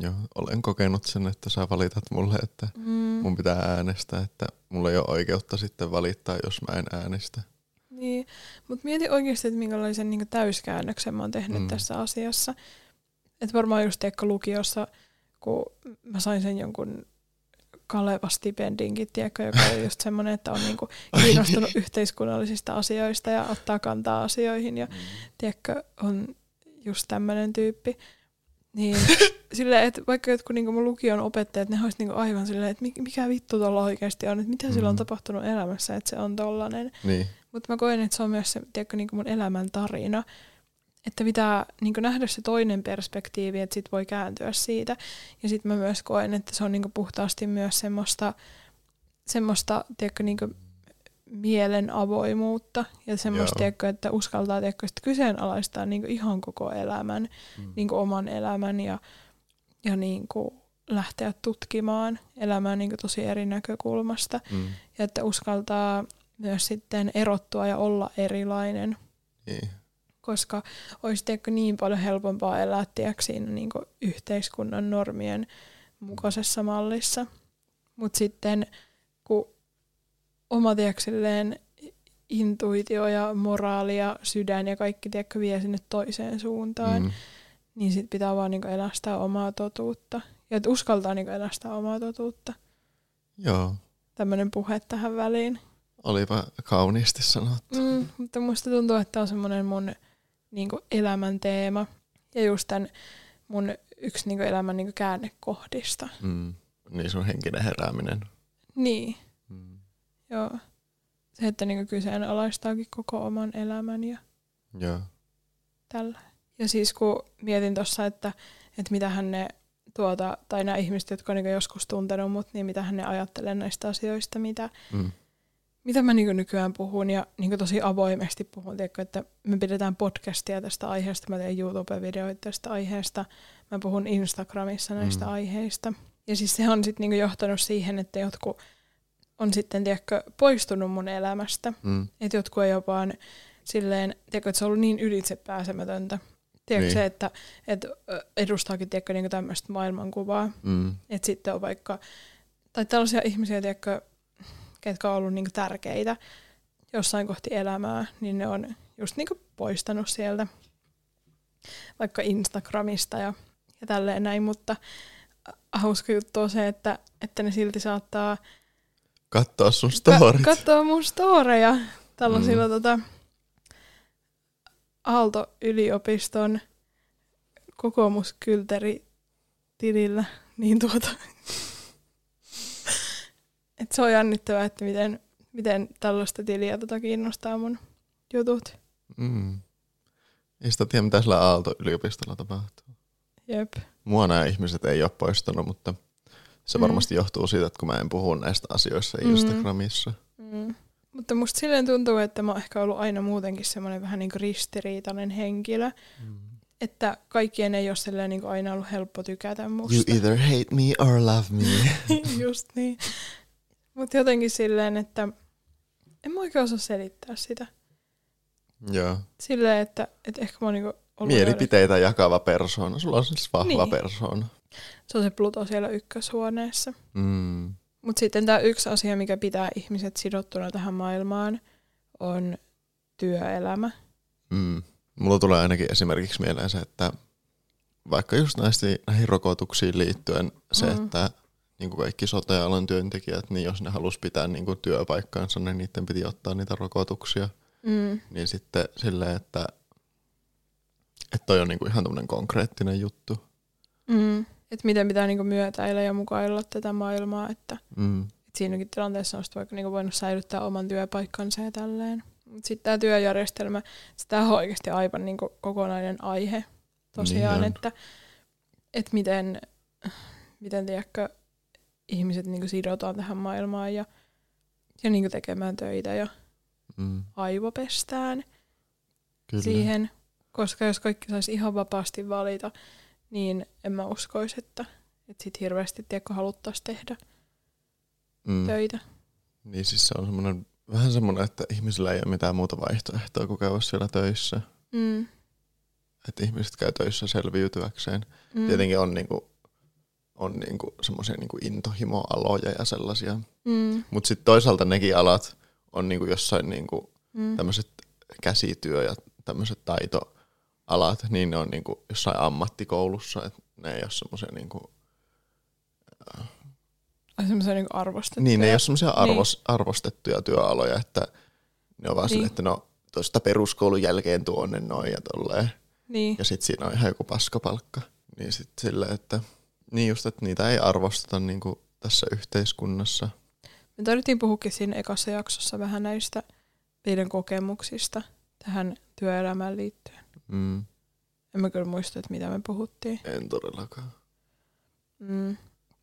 Joo, olen kokenut sen, että sä valitat mulle, että Mm. mun pitää äänestää, että mulla ei ole oikeutta sitten valittaa, jos mä en äänestä. Niin, mutta mieti oikeasti, että minkälaisen niin täyskäännöksen mä oon tehnyt mm. Tässä asiassa. Että varmaan just tiedätkö lukiossa, kun mä sain sen jonkun Kaleva-stipendinkin, tiedätkö, joka oli just semmoinen, että on niinku kiinnostunut yhteiskunnallisista asioista ja ottaa kantaa asioihin ja tiedätkö, on just tämmöinen tyyppi. Niin silleen, että vaikka jotkut niinku mun lukion opettajat, ne olisi niinku aivan silleen, että mi- mikä vittu tuolla oikeasti on, että mitä sillä on Mm. tapahtunut elämässä, että se on tollanen. Niin, Mutta mä koen, että se on myös se tiedätkö, niinku mun elämän tarina. Että pitää niinku nähdä se toinen perspektiivi, että sit voi kääntyä siitä. Ja sitten mä myös koen, että se on niinku puhtaasti myös semmoista, semmoista tiedätkö, niinku mielen avoimuutta. Ja semmoista, tiedätkö, että uskaltaa tiedätkö, sit kyseenalaistaa niinku ihan koko elämän, Mm. niinku oman elämän ja, ja niinku lähteä tutkimaan elämää niinku tosi eri näkökulmasta. mm, Ja että uskaltaa myös sitten erottua ja olla erilainen, niin. Koska olisi tiedätkö, niin paljon helpompaa elää tiedätkö, siinä niin yhteiskunnan normien mukaisessa mallissa. Mutta sitten kun oma tiedätkö, intuitio ja moraali ja sydän ja kaikki tiedätkö, vie sinne toiseen suuntaan, Mm, niin sit pitää vaan niinku elää sitä omaa totuutta. Ja että uskaltaa niinku elää sitä omaa totuutta. Joo, Tämmöinen puhe tähän väliin. olipa kauniisti sanottu. Mm, mutta musta tuntuu, että on semmoinen mun niinku elämän teema. Ja just tämän mun yksi niinku elämän niinku käännekohdista. Mm. Niin sun henkinen herääminen. Niin, Mm. joo. Se, että niinku kyseenalaistaakin koko oman elämän ja Joo. tällä. Ja siis kun mietin tuossa, että, että mitähän ne tuota, tai nämä ihmiset, jotka on niinku joskus tuntenut mut, niin mitähän ne ajattelee näistä asioista, mitä, Mm. Mitä mä niinku nykyään puhun ja niinku tosi avoimesti puhun, tiedätkö, että me pidetään podcastia tästä aiheesta, mä teen YouTube-videoita tästä aiheesta, mä puhun Instagramissa näistä Mm. aiheista. Ja siis se on sitten niinku johtanut siihen, että jotkut on sitten, tiedätkö, poistunut mun elämästä. Mm. Että jotkut ei ole vaan silleen, tiedätkö, että se on ollut niin ylitsepääsemätöntä. Tiedätkö Niin. se, että, että edustaakin tiedätkö, niin tämmöistä maailmankuvaa. Mm. Että sitten on vaikka, tai tällaisia ihmisiä, tiedätkö, ketkä on ollut niin tärkeitä jossain kohti elämää, niin ne on just niin poistanut sieltä vaikka Instagramista ja, ja tälleen näin, mutta hauska juttu on se, että, että ne silti saattaa Katsoa sun storit. Ka- katsoa mun storeja tällaisilla mm. tota, Aalto-yliopiston kokoomuskylteri-tilillä. Niin tuota, et se on jännittävää, että miten, miten tällaista tiliä tota kiinnostaa mun jutut. mm. Ei sitä tiedä, mitä sillä Aalto-yliopistolla tapahtuu. Jep. Mua nämä ihmiset ei ole poistanut, mutta se Mm. varmasti johtuu siitä, että kun mä en puhu näistä asioissa Mm. Instagramissa. Mm. Mutta musta silleen tuntuu, että mä oon ehkä ollut aina muutenkin semmoinen vähän niin ristiriitainen henkilö. Että kaikkien ei ole silleen niin aina ollut helppo tykätä musta. You either hate me or love me. Just niin. Mutta jotenkin silleen, että en mä oikein osaa selittää sitä. Joo. Silleen, että, että ehkä mä oon niinku ollut Mielipiteitä jakava persoona. Sulla on siis vahva Niin. persoona. Se on se Pluto siellä ykköshuoneessa. Mm. Mutta sitten tämä yksi asia, mikä pitää ihmiset sidottuna tähän maailmaan, on työelämä. Mm. Mulla tulee ainakin esimerkiksi mieleen se, että vaikka just näistä, näihin rokotuksiin liittyen se, mm. että niin kuin kaikki sote-alan työntekijät, niin jos ne halus pitää niin kuin työpaikkaansa, niin niiden piti ottaa niitä rokotuksia. Mm. Niin sitten silleen, että, että toi on niin kuin ihan tämmöinen konkreettinen juttu. Mm. Että miten pitää niinku myötäillä ja mukailla tätä maailmaa, että Mm. et siinäkin tilanteessa on vaikka niinku voinut säilyttää oman työpaikkansa ja tälleen. Mutta sitten tämä työjärjestelmä, sitä on oikeasti aivan niinku kokonainen aihe tosiaan, Niin on. että et miten, miten tiedätkö, ihmiset niinku sidotaan tähän maailmaan ja, ja niinku tekemään töitä ja Mm. aivopestään Kyllä. siihen. Koska jos kaikki saisi ihan vapaasti valita, niin en mä uskoisi, että, että sit hirveästi tiedätkö, haluttaisiin tehdä mm. töitä. Niin siis se on semmoinen, vähän semmoinen, että ihmisillä ei ole mitään muuta vaihtoehtoa kuin käydä siellä töissä. Mm. Että ihmiset käy töissä selviytyäkseen. Mm. Tietenkin on niinku, on niinku semmoisia niinku intohimoaloja ja sellaisia. Mm. Mutta sitten toisaalta nekin alat on niinku jossain niinku Mm. tämmöiset käsityö ja tämmöiset taitoalat, niin ne on niinku jossain ammattikoulussa. Et ne ei ole semmoisia niinku, Ai semmoisia niinku arvostettuja. niin ne ei ole semmoisia arvos, arvostettuja työaloja, että ne on vaan Niin. niin. että no tuosta peruskoulun jälkeen tuonne noin ja tolleen. Niin. Ja sitten siinä on ihan joku paskapalkka. Niin sitten silleen, että niin just, että niitä ei arvosteta niinku tässä yhteiskunnassa. Me tarvittiin puhukin siinä ekassa jaksossa vähän näistä meidän kokemuksista tähän työelämään liittyen. Mm, En mä kyllä muista, että mitä me puhuttiin. en todellakaan. Mm.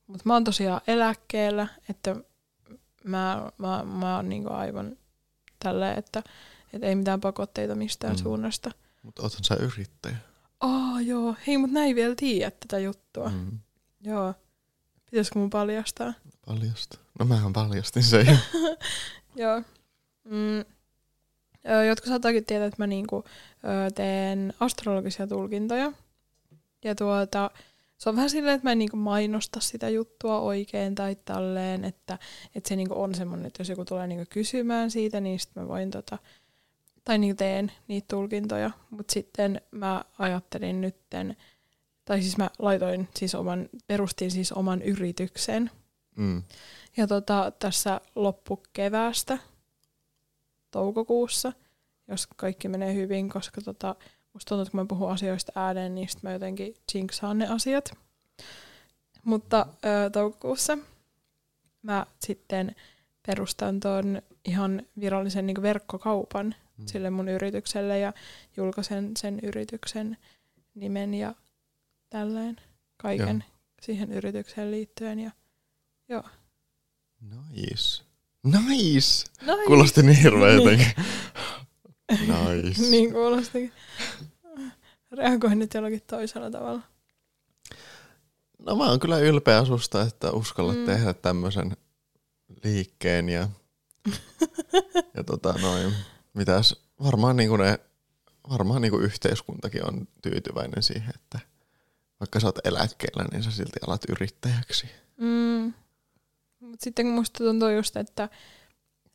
Mutta mä oon tosiaan eläkkeellä, että mä, mä, mä oon niinku aivan tälleen, että, että ei mitään pakotteita mistään Mm. suunnasta. Mutta oothan sä yrittäjä. Aa joo, hei mut näin vielä tiedä tätä juttua. Mm. Joo. Pitäisikö mun paljastaa? paljasta. No mähän paljastin sen jo. Joo. Mm. Jotkut saattaakin tietää, että mä niinku, ö, teen astrologisia tulkintoja. Ja tuota, se on vähän silleen, että mä en niinku mainosta sitä juttua oikein tai tälleen, että, että se niinku on semmoinen, että jos joku tulee niinku kysymään siitä, niin sitten mä voin tota, tai niinku teen niitä tulkintoja. Mutta sitten mä ajattelin nytten, tai siis mä laitoin siis oman, perustin siis oman yrityksen. Mm. Ja tota, tässä loppukeväästä toukokuussa, jos kaikki menee hyvin, koska tota, musta tuntuu, että kun mä puhun asioista ääneen, niin sit mä jotenkin jinxaan ne asiat. Mutta ö, toukokuussa mä sitten perustan tuon ihan virallisen niin verkkokaupan mm. sille mun yritykselle ja julkaisen sen yrityksen nimen ja tälleen kaiken joo. siihen yritykseen liittyen. Ja, joo. Nice. Nice! nice. Kuulosti niin hirveä jotenkin. nice. niin kuulosti. Reagoin nyt jollakin toisella tavalla. No mä oon kyllä ylpeä susta, että uskallat mm. tehdä tämmöisen liikkeen ja, ja tota noin, mitäs, varmaan niinku ne, varmaan niinku yhteiskuntakin on tyytyväinen siihen, että vaikka sä oot eläkkeellä, niin sä silti alat yrittäjäksi. Mm. Mut sitten kun musta tuntuu just, että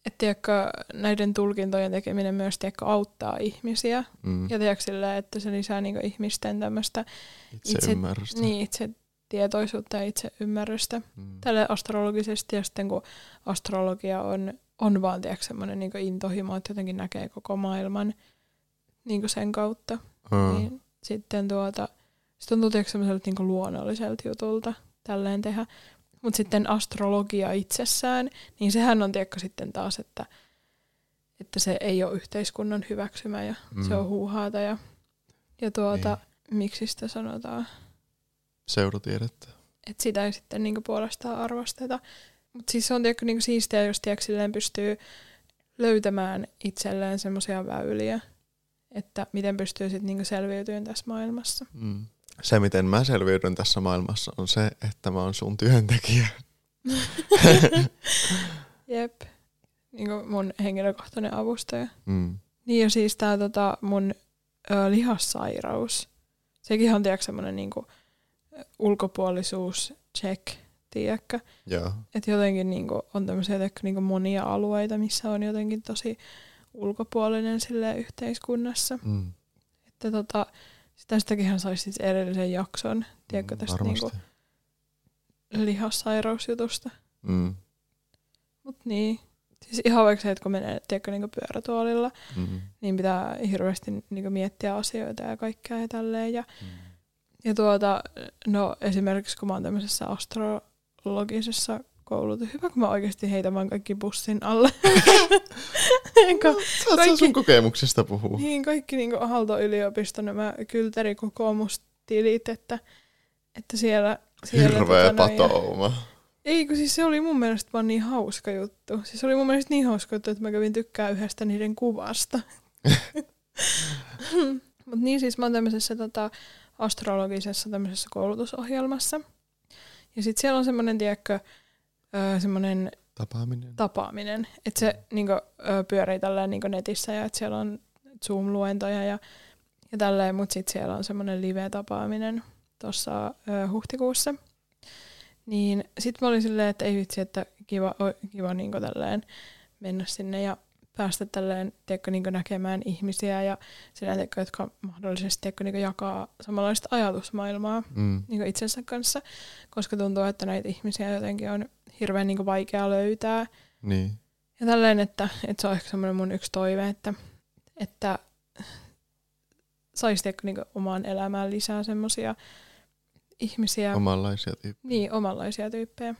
et tiedätkö, näiden tulkintojen tekeminen myös tiedätkö, auttaa ihmisiä. Mm. Ja tiedätkö, sillä, että se lisää niinku ihmisten tämmöistä itse, itse, niin, itse tietoisuutta ja itse ymmärrystä mm. tälle astrologisesti. Ja sitten kun astrologia on, on vaan tiedätkö, semmoinen niin intohimo, että jotenkin näkee koko maailman niin sen kautta. Mm. Niin sitten tuota, se tuntuu tiedätkö, semmoiselta niin luonnolliselta jutulta tälleen tehdä. Mutta sitten astrologia itsessään, niin sehän on tiedätkö sitten taas, että, että se ei ole yhteiskunnan hyväksymä ja mm. se on huuhaata. Ja, ja tuota, niin. miksi sitä sanotaan? Seuratiedettä. Että sitä ei sitten niinku puolestaan arvosteta. Mutta siis se on tiedätkö, niinku siistiä, jos tiedätkö, silleen pystyy löytämään itselleen semmoisia väyliä, että miten pystyy sitten niinku selviytymään tässä maailmassa. Mm se, miten mä selviydyn tässä maailmassa, on se, että mä oon sun työntekijä. Jep. Niin kuin mun henkilökohtainen avustaja. Mm. Niin ja siis tää tota, mun ö, lihassairaus. Sekin on tiedätkö semmonen niinku, ulkopuolisuus check, tiedätkö? Joo. Että jotenkin niinku, on tämmöisiä niinku monia alueita, missä on jotenkin tosi ulkopuolinen sille yhteiskunnassa. Mm. Että tota, Tästäkin saisi siis erillisen jakson, tiedätkö, tästä niinku lihassairausjutusta. Mm. Mut niin, siis ihan vaikka se, että kun menee tiedätkö, niinku pyörätuolilla, mm-hmm. niin pitää hirveästi niinku miettiä asioita ja kaikkea ja tälleen. Ja, mm. ja tuota, no esimerkiksi kun mä oon tämmöisessä astrologisessa koulutus. Hyvä, kun mä oikeasti heitän vaan kaikki bussin alle. Ka- Saat kaikki, sun kokemuksista puhua. Niin, kaikki niin Aalto-yliopiston nämä kylterikokoomustilit, että, että siellä... siellä Hirveä tota, patouma. Ja, ei, kun siis se oli mun mielestä vaan niin hauska juttu. Siis se oli mun mielestä niin hauska juttu, että mä kävin tykkää yhdestä niiden kuvasta. Mutta niin siis mä oon tämmöisessä tota, astrologisessa tämmöisessä koulutusohjelmassa. Ja sitten siellä on semmoinen, tiedätkö, öö, semmoinen tapaaminen. tapaaminen. Että se niinku, öö, pyörii tälleen niinku netissä ja että siellä on Zoom-luentoja ja, ja tälleen, mutta sitten siellä on semmoinen live-tapaaminen tuossa öö, huhtikuussa. Niin sitten mä olin silleen, että ei vitsi, että kiva, kiva niinku tälleen mennä sinne ja päästä tälleen, tiedätkö, niin näkemään ihmisiä ja sinä, tiedätkö, jotka mahdollisesti tiedätkö, niin jakaa samanlaista ajatusmaailmaa mm. niin itsensä kanssa, koska tuntuu, että näitä ihmisiä jotenkin on hirveän niin vaikea löytää. Niin. Ja tälleen, että, että se on ehkä semmoinen mun yksi toive, että, että saisi niin omaan elämään lisää semmoisia ihmisiä. Omanlaisia tyyppejä. Niin, omanlaisia tyyppejä.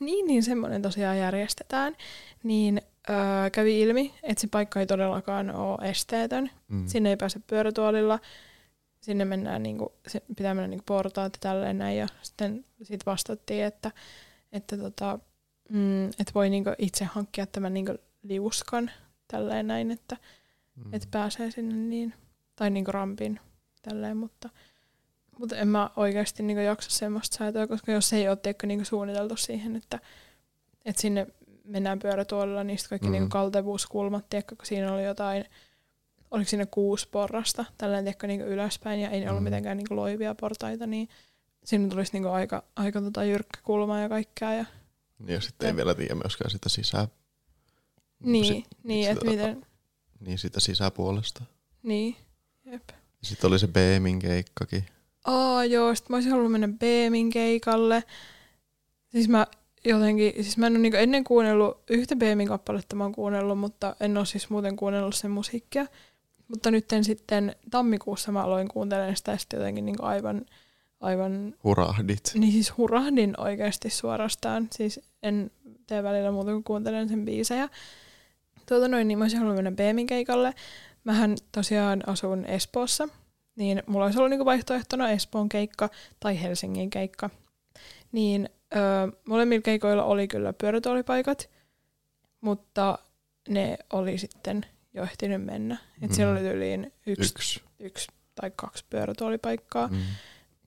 Niin, niin semmoinen tosiaan järjestetään. Niin öö, kävi ilmi, että se paikka ei todellakaan ole esteetön. Mm. Sinne ei pääse pyörätuolilla. Sinne mennään, niinku, pitää mennä niinku portaat ja tälleen näin. Ja sitten sit vastattiin, että, että, tota, mm, että voi niinku itse hankkia tämän niinku liuskan tälleen näin, että mm. et pääsee sinne niin, tai niinku rampin tälleen, mutta, mutta en mä oikeasti niinku jaksa semmoista säätöä, koska jos ei ole niinku suunniteltu siihen, että, että sinne mennään pyörätuolilla, niin kaikki mm. niinku kaltevuuskulmat, tiedätkö, kun siinä oli jotain, oliko siinä kuusi porrasta, tällainen tiedätkö, niinku ylöspäin, ja ei ne ollut mm. mitenkään niinku loivia portaita, niin siinä tulisi niinku aika, aika tota jyrkkä kulma ja kaikkea. Ja, niin ja sitten ei vielä tiedä myöskään sitä sisää. Niin, sit, niin että miten... Niin sitä sisäpuolesta. Niin, jep. Sitten oli se Beemin keikkakin. aa joo, sit mä olisin halunnut mennä Beemin keikalle. Siis mä jotenkin, siis mä en ole niinku ennen kuunnellut yhtä Beemin kappaletta mä oon kuunnellut, mutta en ole siis muuten kuunnellut sen musiikkia. Mutta nyt sitten tammikuussa mä aloin kuuntelemaan sitä ja sitten jotenkin niinku aivan, aivan, Hurahdit. niin siis hurahdin oikeasti suorastaan. Siis en tee välillä muuta kuin kuuntelen sen biisejä. Tuota noin, niin mä olisin halunnut mennä Beemin keikalle. Mähän tosiaan asun Espoossa, niin mulla olisi ollut niinku vaihtoehtona Espoon keikka tai Helsingin keikka. Niin öö, molemmilla keikoilla oli kyllä pyörätuolipaikat, mutta ne oli sitten jo ehtinyt mennä. Et siellä Mm. oli yliin yksi, Yksi. yksi tai kaksi pyörätuolipaikkaa, Mm.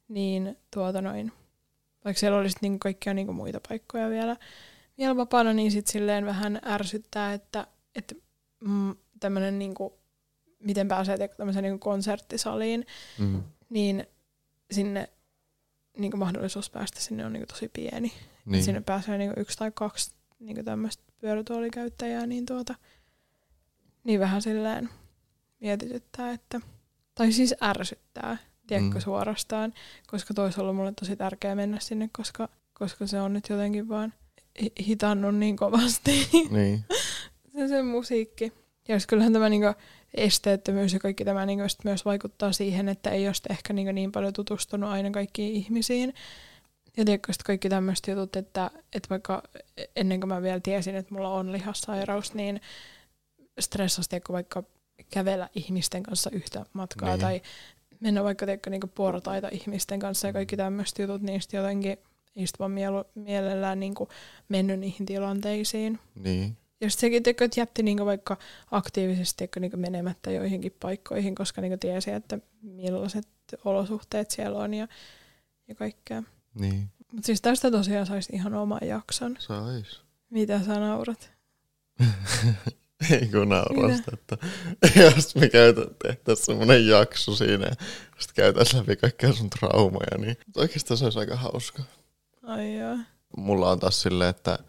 niin tuota noin. Vaikka siellä oli sitten niinku kaikkia niinku muita paikkoja vielä, vielä vapaana, niin sitten silleen vähän ärsyttää, että, että mm, tämmöinen niinku, miten pääsee tämmöiseen niinku konserttisaliin, Mm. niin sinne niinku mahdollisuus päästä sinne on niinku tosi pieni. Niin. Niin. Sinne pääsee niinku yksi tai kaksi niinku tämmöistä pyörätuolikäyttäjää, niin tuota, niin vähän silleen mietityttää, että, tai siis ärsyttää, tiedätkö, Mm. suorastaan, koska toi olisi ollut mulle tosi tärkeää mennä sinne, koska, koska se on nyt jotenkin vaan hi- hitannut niin kovasti Niin. se, se musiikki. Ja jos kyllähän tämä niinku esteettömyys ja kaikki tämä just myös vaikuttaa siihen, että ei ole ehkä niinku niin paljon tutustunut aina kaikkiin ihmisiin. Ja tiedätkö kaikki tämmöiset jutut, että, että vaikka ennen kuin mä vielä tiesin, että mulla on lihassairaus, niin stressasi tiedätkö, vaikka kävellä ihmisten kanssa yhtä matkaa Niin. tai mennä vaikka tiedätkö, niinku portaita ihmisten kanssa ja kaikki tämmöiset jutut, niin sitten jotenkin ei vaan mielu, mielellään niinku mennyt niihin tilanteisiin. Niin. Sitten sekin, tiedätkö, että jätti niinku vaikka aktiivisesti niinku menemättä joihinkin paikkoihin, koska niinku tiesi, että millaiset olosuhteet siellä on ja, ja kaikkea. Niin. Mutta siis tästä tosiaan saisi ihan oman jakson. Sais. Mitä sä naurat? Ei kun naurasta, että jos me tehtäisiin semmoinen jakso siinä ja sitten käytäisiin läpi kaikkia sun traumaja, niin oikeastaan se olisi aika hauska. Ai joo. Mulla on taas silleen, että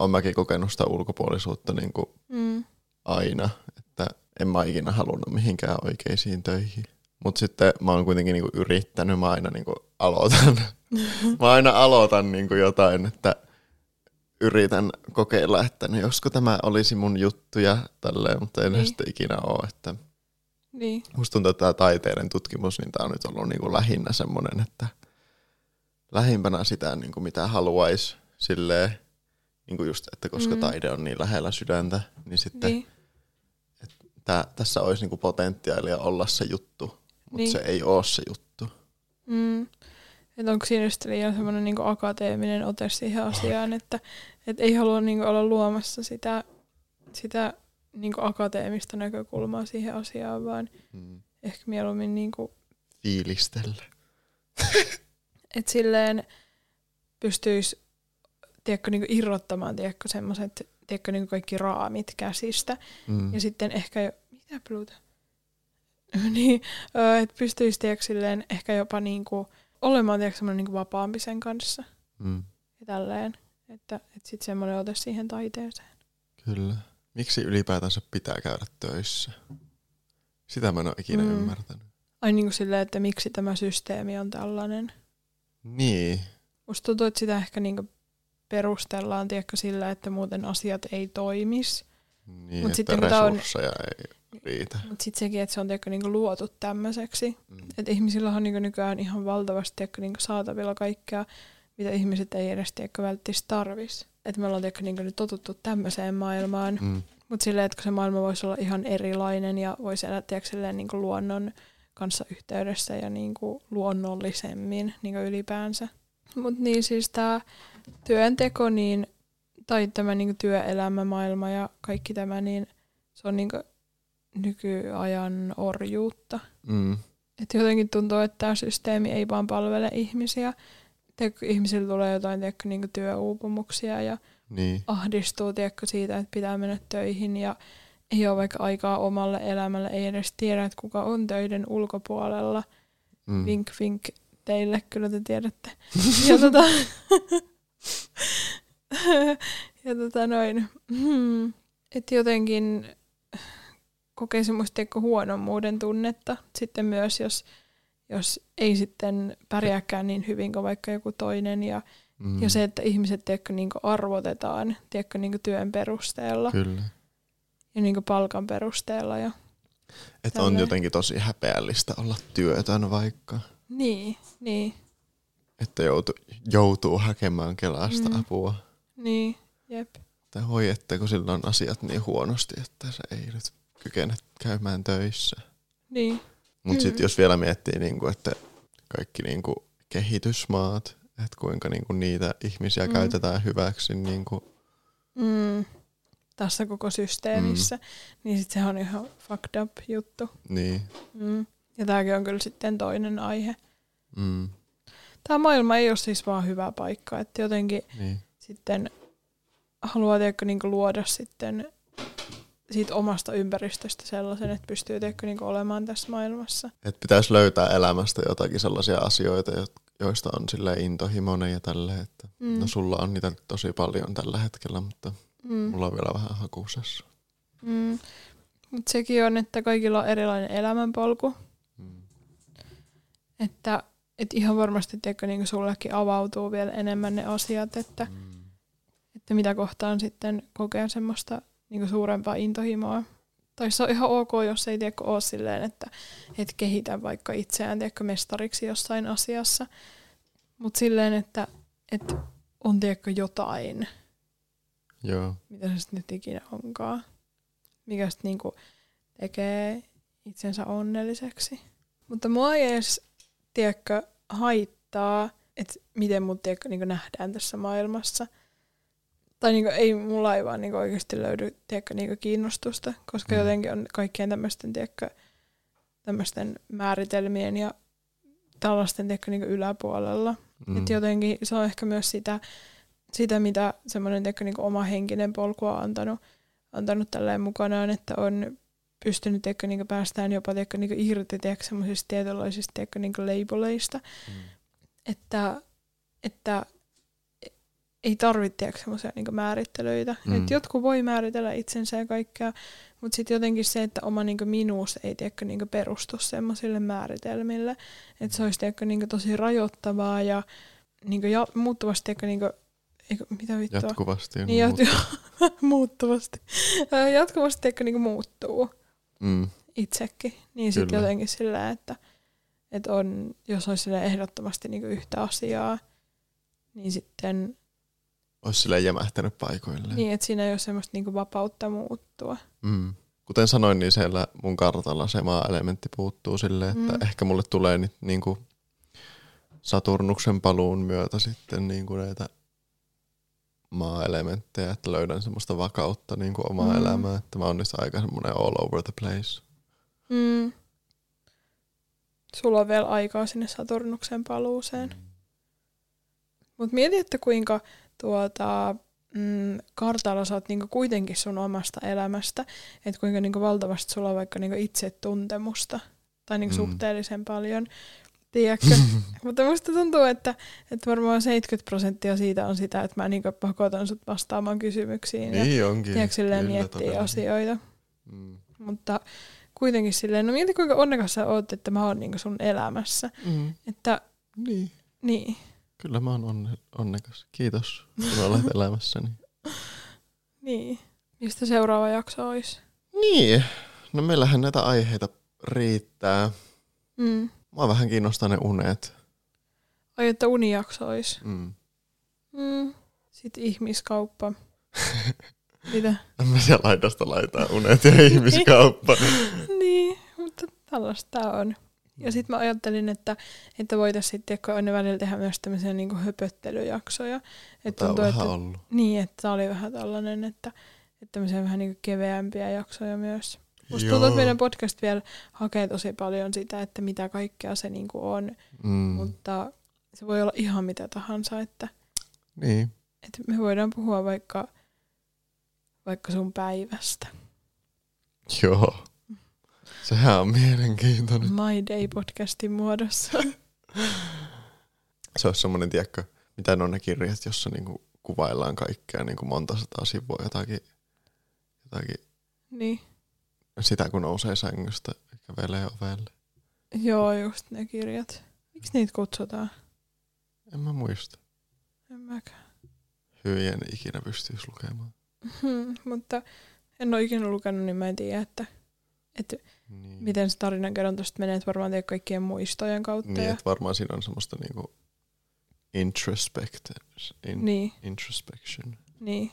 on mäkin kokenut sitä ulkopuolisuutta niin kuin Mm. aina, että en mä ikinä halunnut mihinkään oikeisiin töihin. Mutta sitten mä oon kuitenkin niinku yrittänyt, mä aina niinku aloitan, mä aina aloitan niinku jotain, että yritän kokeilla, että no josko tämä olisi mun juttu ja tälleen, mutta ei Niin. niin. sitten ikinä ole. Että Niin. musta tuntuu, että tämä taiteiden tutkimus, niin tämä on nyt ollut niinku lähinnä semmoinen, että lähimpänä sitä, niinku mitä haluaisi silleen, niinku just, että koska Mm. taide on niin lähellä sydäntä, niin sitten Niin. tää, tässä olisi niinku potentiaalia olla se juttu, mutta Niin. se ei ole se juttu. Mm. Että onko siinä sitten liian semmoinen niinku akateeminen ote siihen asiaan, että et ei halua niinku olla luomassa sitä, sitä niinku akateemista näkökulmaa siihen asiaan, vaan Mm. ehkä mieluummin niinku Fiilistellä. että silleen pystyisi tiedätkö, niin irrottamaan tiedätkö, semmoiset tiedätkö, niin kaikki raamit käsistä. Mm. Ja sitten ehkä jo, mitä Pluto? niin, että pystyisi tiedätkö, silleen, ehkä jopa niin kuin, olemaan tiedätkö, semmoinen niin vapaampi sen kanssa. Mm. Ja tälleen. Että, että sitten semmoinen ote siihen taiteeseen. Kyllä. Miksi ylipäätänsä pitää käydä töissä? Sitä mä en ole ikinä Mm. mm. ymmärtänyt. Ai niin kuin silleen, että miksi tämä systeemi on tällainen. Niin. Musta tuntuu, että sitä ehkä niin kuin perustellaan tiedätkö, sillä, että muuten asiat ei toimisi. Niin, Mut sitten tää on- resursseja ei riitä. Mutta sitten sekin, että se on tiedätkö, niinku luotu tämmöiseksi. Mm. Että ihmisillä on niinku nykyään ihan valtavasti tiedätkö, niinku saatavilla kaikkea, mitä ihmiset ei edes tiedätkö, välttis tarvis. Että me ollaan tiedätkö, niinku nyt totuttu tämmöiseen maailmaan. Mm. Mutta silleen, että se maailma voisi olla ihan erilainen ja voisi elää tiedätkö, silleen, niinku luonnon kanssa yhteydessä ja niinku luonnollisemmin niinku ylipäänsä. Mutta niin siis tämä työnteko niin, tai tämä niinku työelämämaailma ja kaikki tämä, niin se on niinku nykyajan orjuutta. Mm. Et jotenkin tuntuu, että tämä systeemi ei vaan palvele ihmisiä. Tiedätkö, ihmisillä tulee jotain tiedätkö, niinku työuupumuksia ja Niin. ahdistuu tiedätkö, siitä, että pitää mennä töihin ja ei ole vaikka aikaa omalle elämälle, ei edes tiedä, että kuka on töiden ulkopuolella. Mm. Vink, vink teille, kyllä te tiedätte. ja tota, ja tota noin, hmm, että jotenkin kokee semmoista huonommuuden tunnetta. Sitten myös, jos, jos ei sitten pärjääkään niin hyvin kuin vaikka joku toinen. Ja, Mm. ja se, että ihmiset tiedätkö, niin arvotetaan tiedätkö, niin työn perusteella Kyllä. ja niin palkan perusteella. Ja, Että on jotenkin tosi häpeällistä olla työtön vaikka. niin, niin, Että joutu, joutuu hakemaan Kelasta Mm. apua. niin, jep. Tai hoidetteko sillä on asiat niin huonosti, että se ei nyt kykene käymään töissä. Niin, Mutta Mm. sitten jos vielä miettii, niinku, että kaikki niinku kehitysmaat, että kuinka niinku niitä ihmisiä Mm. käytetään hyväksi, niinku, mm, tässä koko systeemissä, niin sit se on ihan fucked up juttu. niin, Mm. Ja tämäkin on kyllä sitten toinen aihe. mm, Tämä maailma ei ole siis vaan hyvä paikka, että jotenkin niin, sitten haluaa tiedätkö, niin luoda sitten siitä omasta ympäristöstä sellaisen, että pystyy tiedätkö, niin olemaan tässä maailmassa. että pitäisi löytää elämästä jotakin sellaisia asioita, jo- joista on sille intohimoinen ja tälle, että Mm. no sulla on niitä tosi paljon tällä hetkellä, mutta Mm. mulla on vielä vähän hakusessa. Mm. Mutta sekin on, että kaikilla on erilainen elämänpolku. Mm. Että et ihan varmasti tiedätkö, niin sullekin avautuu vielä enemmän ne asiat, että, Mm. että mitä kohtaan sitten kokee semmoista niin suurempaa intohimoa. Tai se on ihan ok, jos ei tiedätkö, ole silleen, että et kehitä vaikka itseään tiedätkö, mestariksi jossain asiassa. Mutta silleen, että, että on tiedätkö, jotain, Joo, mitä se sitten nyt ikinä onkaan, mikä sitten niinku tekee itsensä onnelliseksi. Mutta mua ei edes, tiedätkö, haittaa, että miten mut tiedätkö, niinku nähdään tässä maailmassa. Tai niinku, ei mulla ei vaan niinku oikeasti löydy tiedätkö, niinku kiinnostusta, koska Mm. jotenkin on kaikkien tämmöisten tiedätkö, tämmöisten määritelmien ja tällaisten tiedätkö, niinku yläpuolella. mm. Et jotenkin se on ehkä myös sitä, sitä mitä semmoinen niin oma henkinen polku on antanut, antanut tälleen mukanaan, että on pystynyt tiedätkö, niin päästään jopa tiedätkö, niin irti tiedätkö, semmoisista tietynlaisista tiedätkö, niin labeleista, Mm. että, että ei tarvitse semmoisia niin määrittelyitä. Mm. Et jotkut voi määritellä itsensä ja kaikkea, mutta sitten jotenkin se, että oma niin minuus ei tiedätkö, niin perustu semmoisille määritelmille. Että se olisi tiedätkö, niin tosi rajoittavaa ja niin ja, muuttuvasti tiedätkö, niin eikö, mitä vittua? Jatkuvasti Niin, jat- muuttuvasti. Jatkuvasti tiedätkö, niin muuttuu mm. itsekin. Niin sitten jotenkin sillä, että, että on, jos olisi silleen ehdottomasti niin yhtä asiaa, niin sitten Olisi silleen jämähtänyt paikoilleen. niin, että siinä ei ole semmoista niin vapautta muuttua. Mm. Kuten sanoin, niin siellä mun kartalla se maa-elementti puuttuu silleen, että Mm. ehkä mulle tulee nyt niinku Saturnuksen paluun myötä sitten niinku näitä maa-elementtejä, että löydän semmoista vakautta niinku omaa Mm. elämää, että mä oon nyt aika semmoinen all over the place. Mm. Sulla on vielä aikaa sinne Saturnuksen paluuseen. Mutta mieti, että kuinka tuota, mm, kartalla sä oot niinku kuitenkin sun omasta elämästä, että kuinka niinku valtavasti sulla on vaikka niinku itsetuntemusta, tai niinku Mm. suhteellisen paljon, tiedätkö? Mutta musta tuntuu, että, että varmaan 70 prosenttia siitä on sitä, että mä niinku pakotan sut vastaamaan kysymyksiin ja Niin onkin. tiedätkö, silleen Kyllä, miettii todella. asioita. Mm. Mutta kuitenkin silleen, no mieti kuinka onnekas sä oot, että mä oon niinku sun elämässä. Mm. Että Niin. niin, Kyllä mä oon onne- onnekas. Kiitos, kun olet elämässäni. niin. Mistä seuraava jakso olisi? Niin. No meillähän näitä aiheita riittää. Mm. Mua vähän kiinnostaa ne unet. Ai, että unijakso olisi. Mm. Mm. Sitten ihmiskauppa. Mitä? Mä siellä laidasta laitaa unet ja ihmiskauppa. niin, mutta tällaista tää on. Ja sitten mä ajattelin, että, että voitaisiin sitten aina välillä tehdä myös tämmöisiä niinku höpöttelyjaksoja. Että Tää on tuntuu, vähän että, ollut. niin, että tää oli vähän tällainen, että, että tämmöisiä vähän niinku keveämpiä jaksoja myös. Musta tuntuu, että meidän podcast vielä hakee tosi paljon sitä, että mitä kaikkea se niinku on, mm. mutta se voi olla ihan mitä tahansa, että, Niin. että me voidaan puhua vaikka, vaikka sun päivästä. Joo. Sehän on mielenkiintoinen. My Day podcastin muodossa. Se on semmoinen, tiedätkö, mitä ne on ne kirjat, jossa niinku kuvaillaan kaikkea niinku monta sataa sivua jotakin, jotakin niin. Sitä kun nousee sängystä ja kävelee ovelle. Joo, just ne kirjat. Miksi niitä kutsutaan? En mä muista. En mäkään. Hyvin en ikinä pystyisi lukemaan. Hmm, mutta en ole ikinä lukenut, niin mä en tiedä, että, että Niin. miten se tarinankerronta menee, että varmaan tiedä kaikkien muistojen kautta. Niin, ja, että varmaan siinä on semmoista niinku introspect, in, niin, introspection. niin.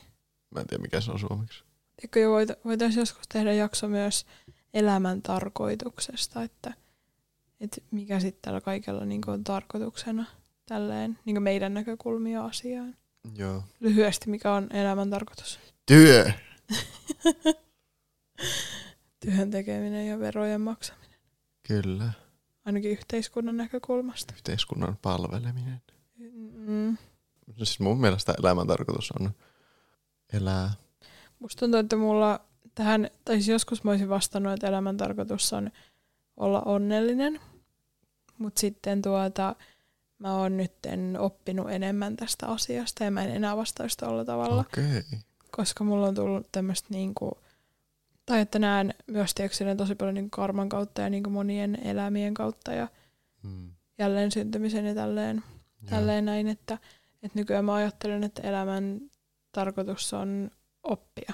Mä en tiedä mikä se on suomeksi. Eikö jo voita, voitaisiin joskus tehdä jakso myös elämän tarkoituksesta, että, että mikä sitten tällä kaikella niin on tarkoituksena tälleen niin meidän näkökulmia asiaan. Joo. Lyhyesti, mikä on elämän tarkoitus? Työ! Työn tekeminen ja verojen maksaminen. Kyllä. Ainakin yhteiskunnan näkökulmasta. Yhteiskunnan palveleminen. Mm. Siis mun mielestä elämän tarkoitus on elää. Musta tuntuu, että mulla tähän, tai siis joskus mä olisin vastannut, että elämän tarkoitus on olla onnellinen. Mutta sitten tuota, mä oon nyt oppinut enemmän tästä asiasta ja mä en enää vastaisi tuolla tavalla. Okay. Koska mulla on tullut tämmöistä niinku, tai että näen myös tiedätkö, tosi paljon niinku karman kautta ja niinku monien elämien kautta ja Mm. jälleen syntymisen ja tälleen, Joo. tälleen näin, että, että nykyään mä ajattelen, että elämän tarkoitus on oppia.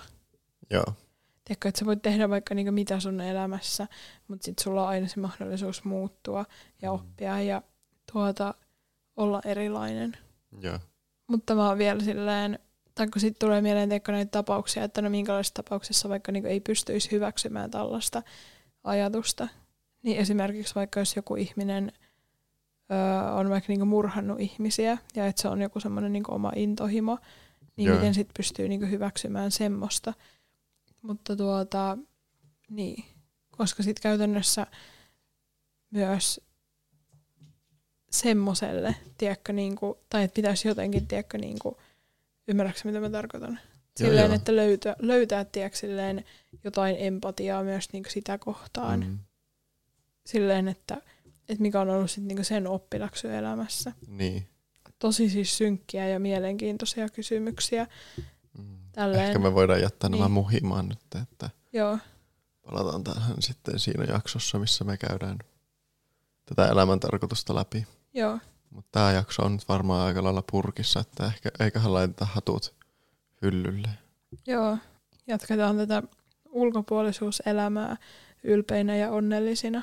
Joo. Tiedätkö, että sä voit tehdä vaikka niinku mitä sun elämässä, mutta sitten sulla on aina se mahdollisuus muuttua ja Mm. oppia ja tuota, olla erilainen. Joo. Mutta mä oon vielä silleen, tai kun sitten tulee mieleen tiedätkö, näitä tapauksia, että no minkälaisissa tapauksissa vaikka niinku ei pystyisi hyväksymään tällaista ajatusta. Niin esimerkiksi vaikka jos joku ihminen öö, on vaikka niinku murhannut ihmisiä ja että se on joku semmoinen niinku oma intohimo, niin Joo. miten sitten pystyy niinku hyväksymään semmoista. Mutta tuota, niin, koska sitten käytännössä myös semmoselle, tiedätkö, niinku, tai että pitäisi jotenkin, tiedätkö, niinku, ymmärrätkö mitä mä tarkoitan? Silleen, joo. että löytää, löytää tiedätkö, silleen jotain empatiaa myös niinku sitä kohtaan. Mm. Silleen, että, että mikä on ollut sit niinku sen oppiläksy elämässä. Niin. Tosi siis synkkiä ja mielenkiintoisia kysymyksiä. Mm. Tälleen. Ehkä me voidaan jättää nämä Niin. muhimaan nyt, että Joo, palataan tähän sitten siinä jaksossa, missä me käydään tätä elämän tarkoitusta läpi. joo, Mutta tämä jakso on nyt varmaan aika lailla purkissa, että ehkä, eiköhän laiteta hatut hyllylle. joo. Jatketaan tätä ulkopuolisuuselämää ylpeinä ja onnellisina.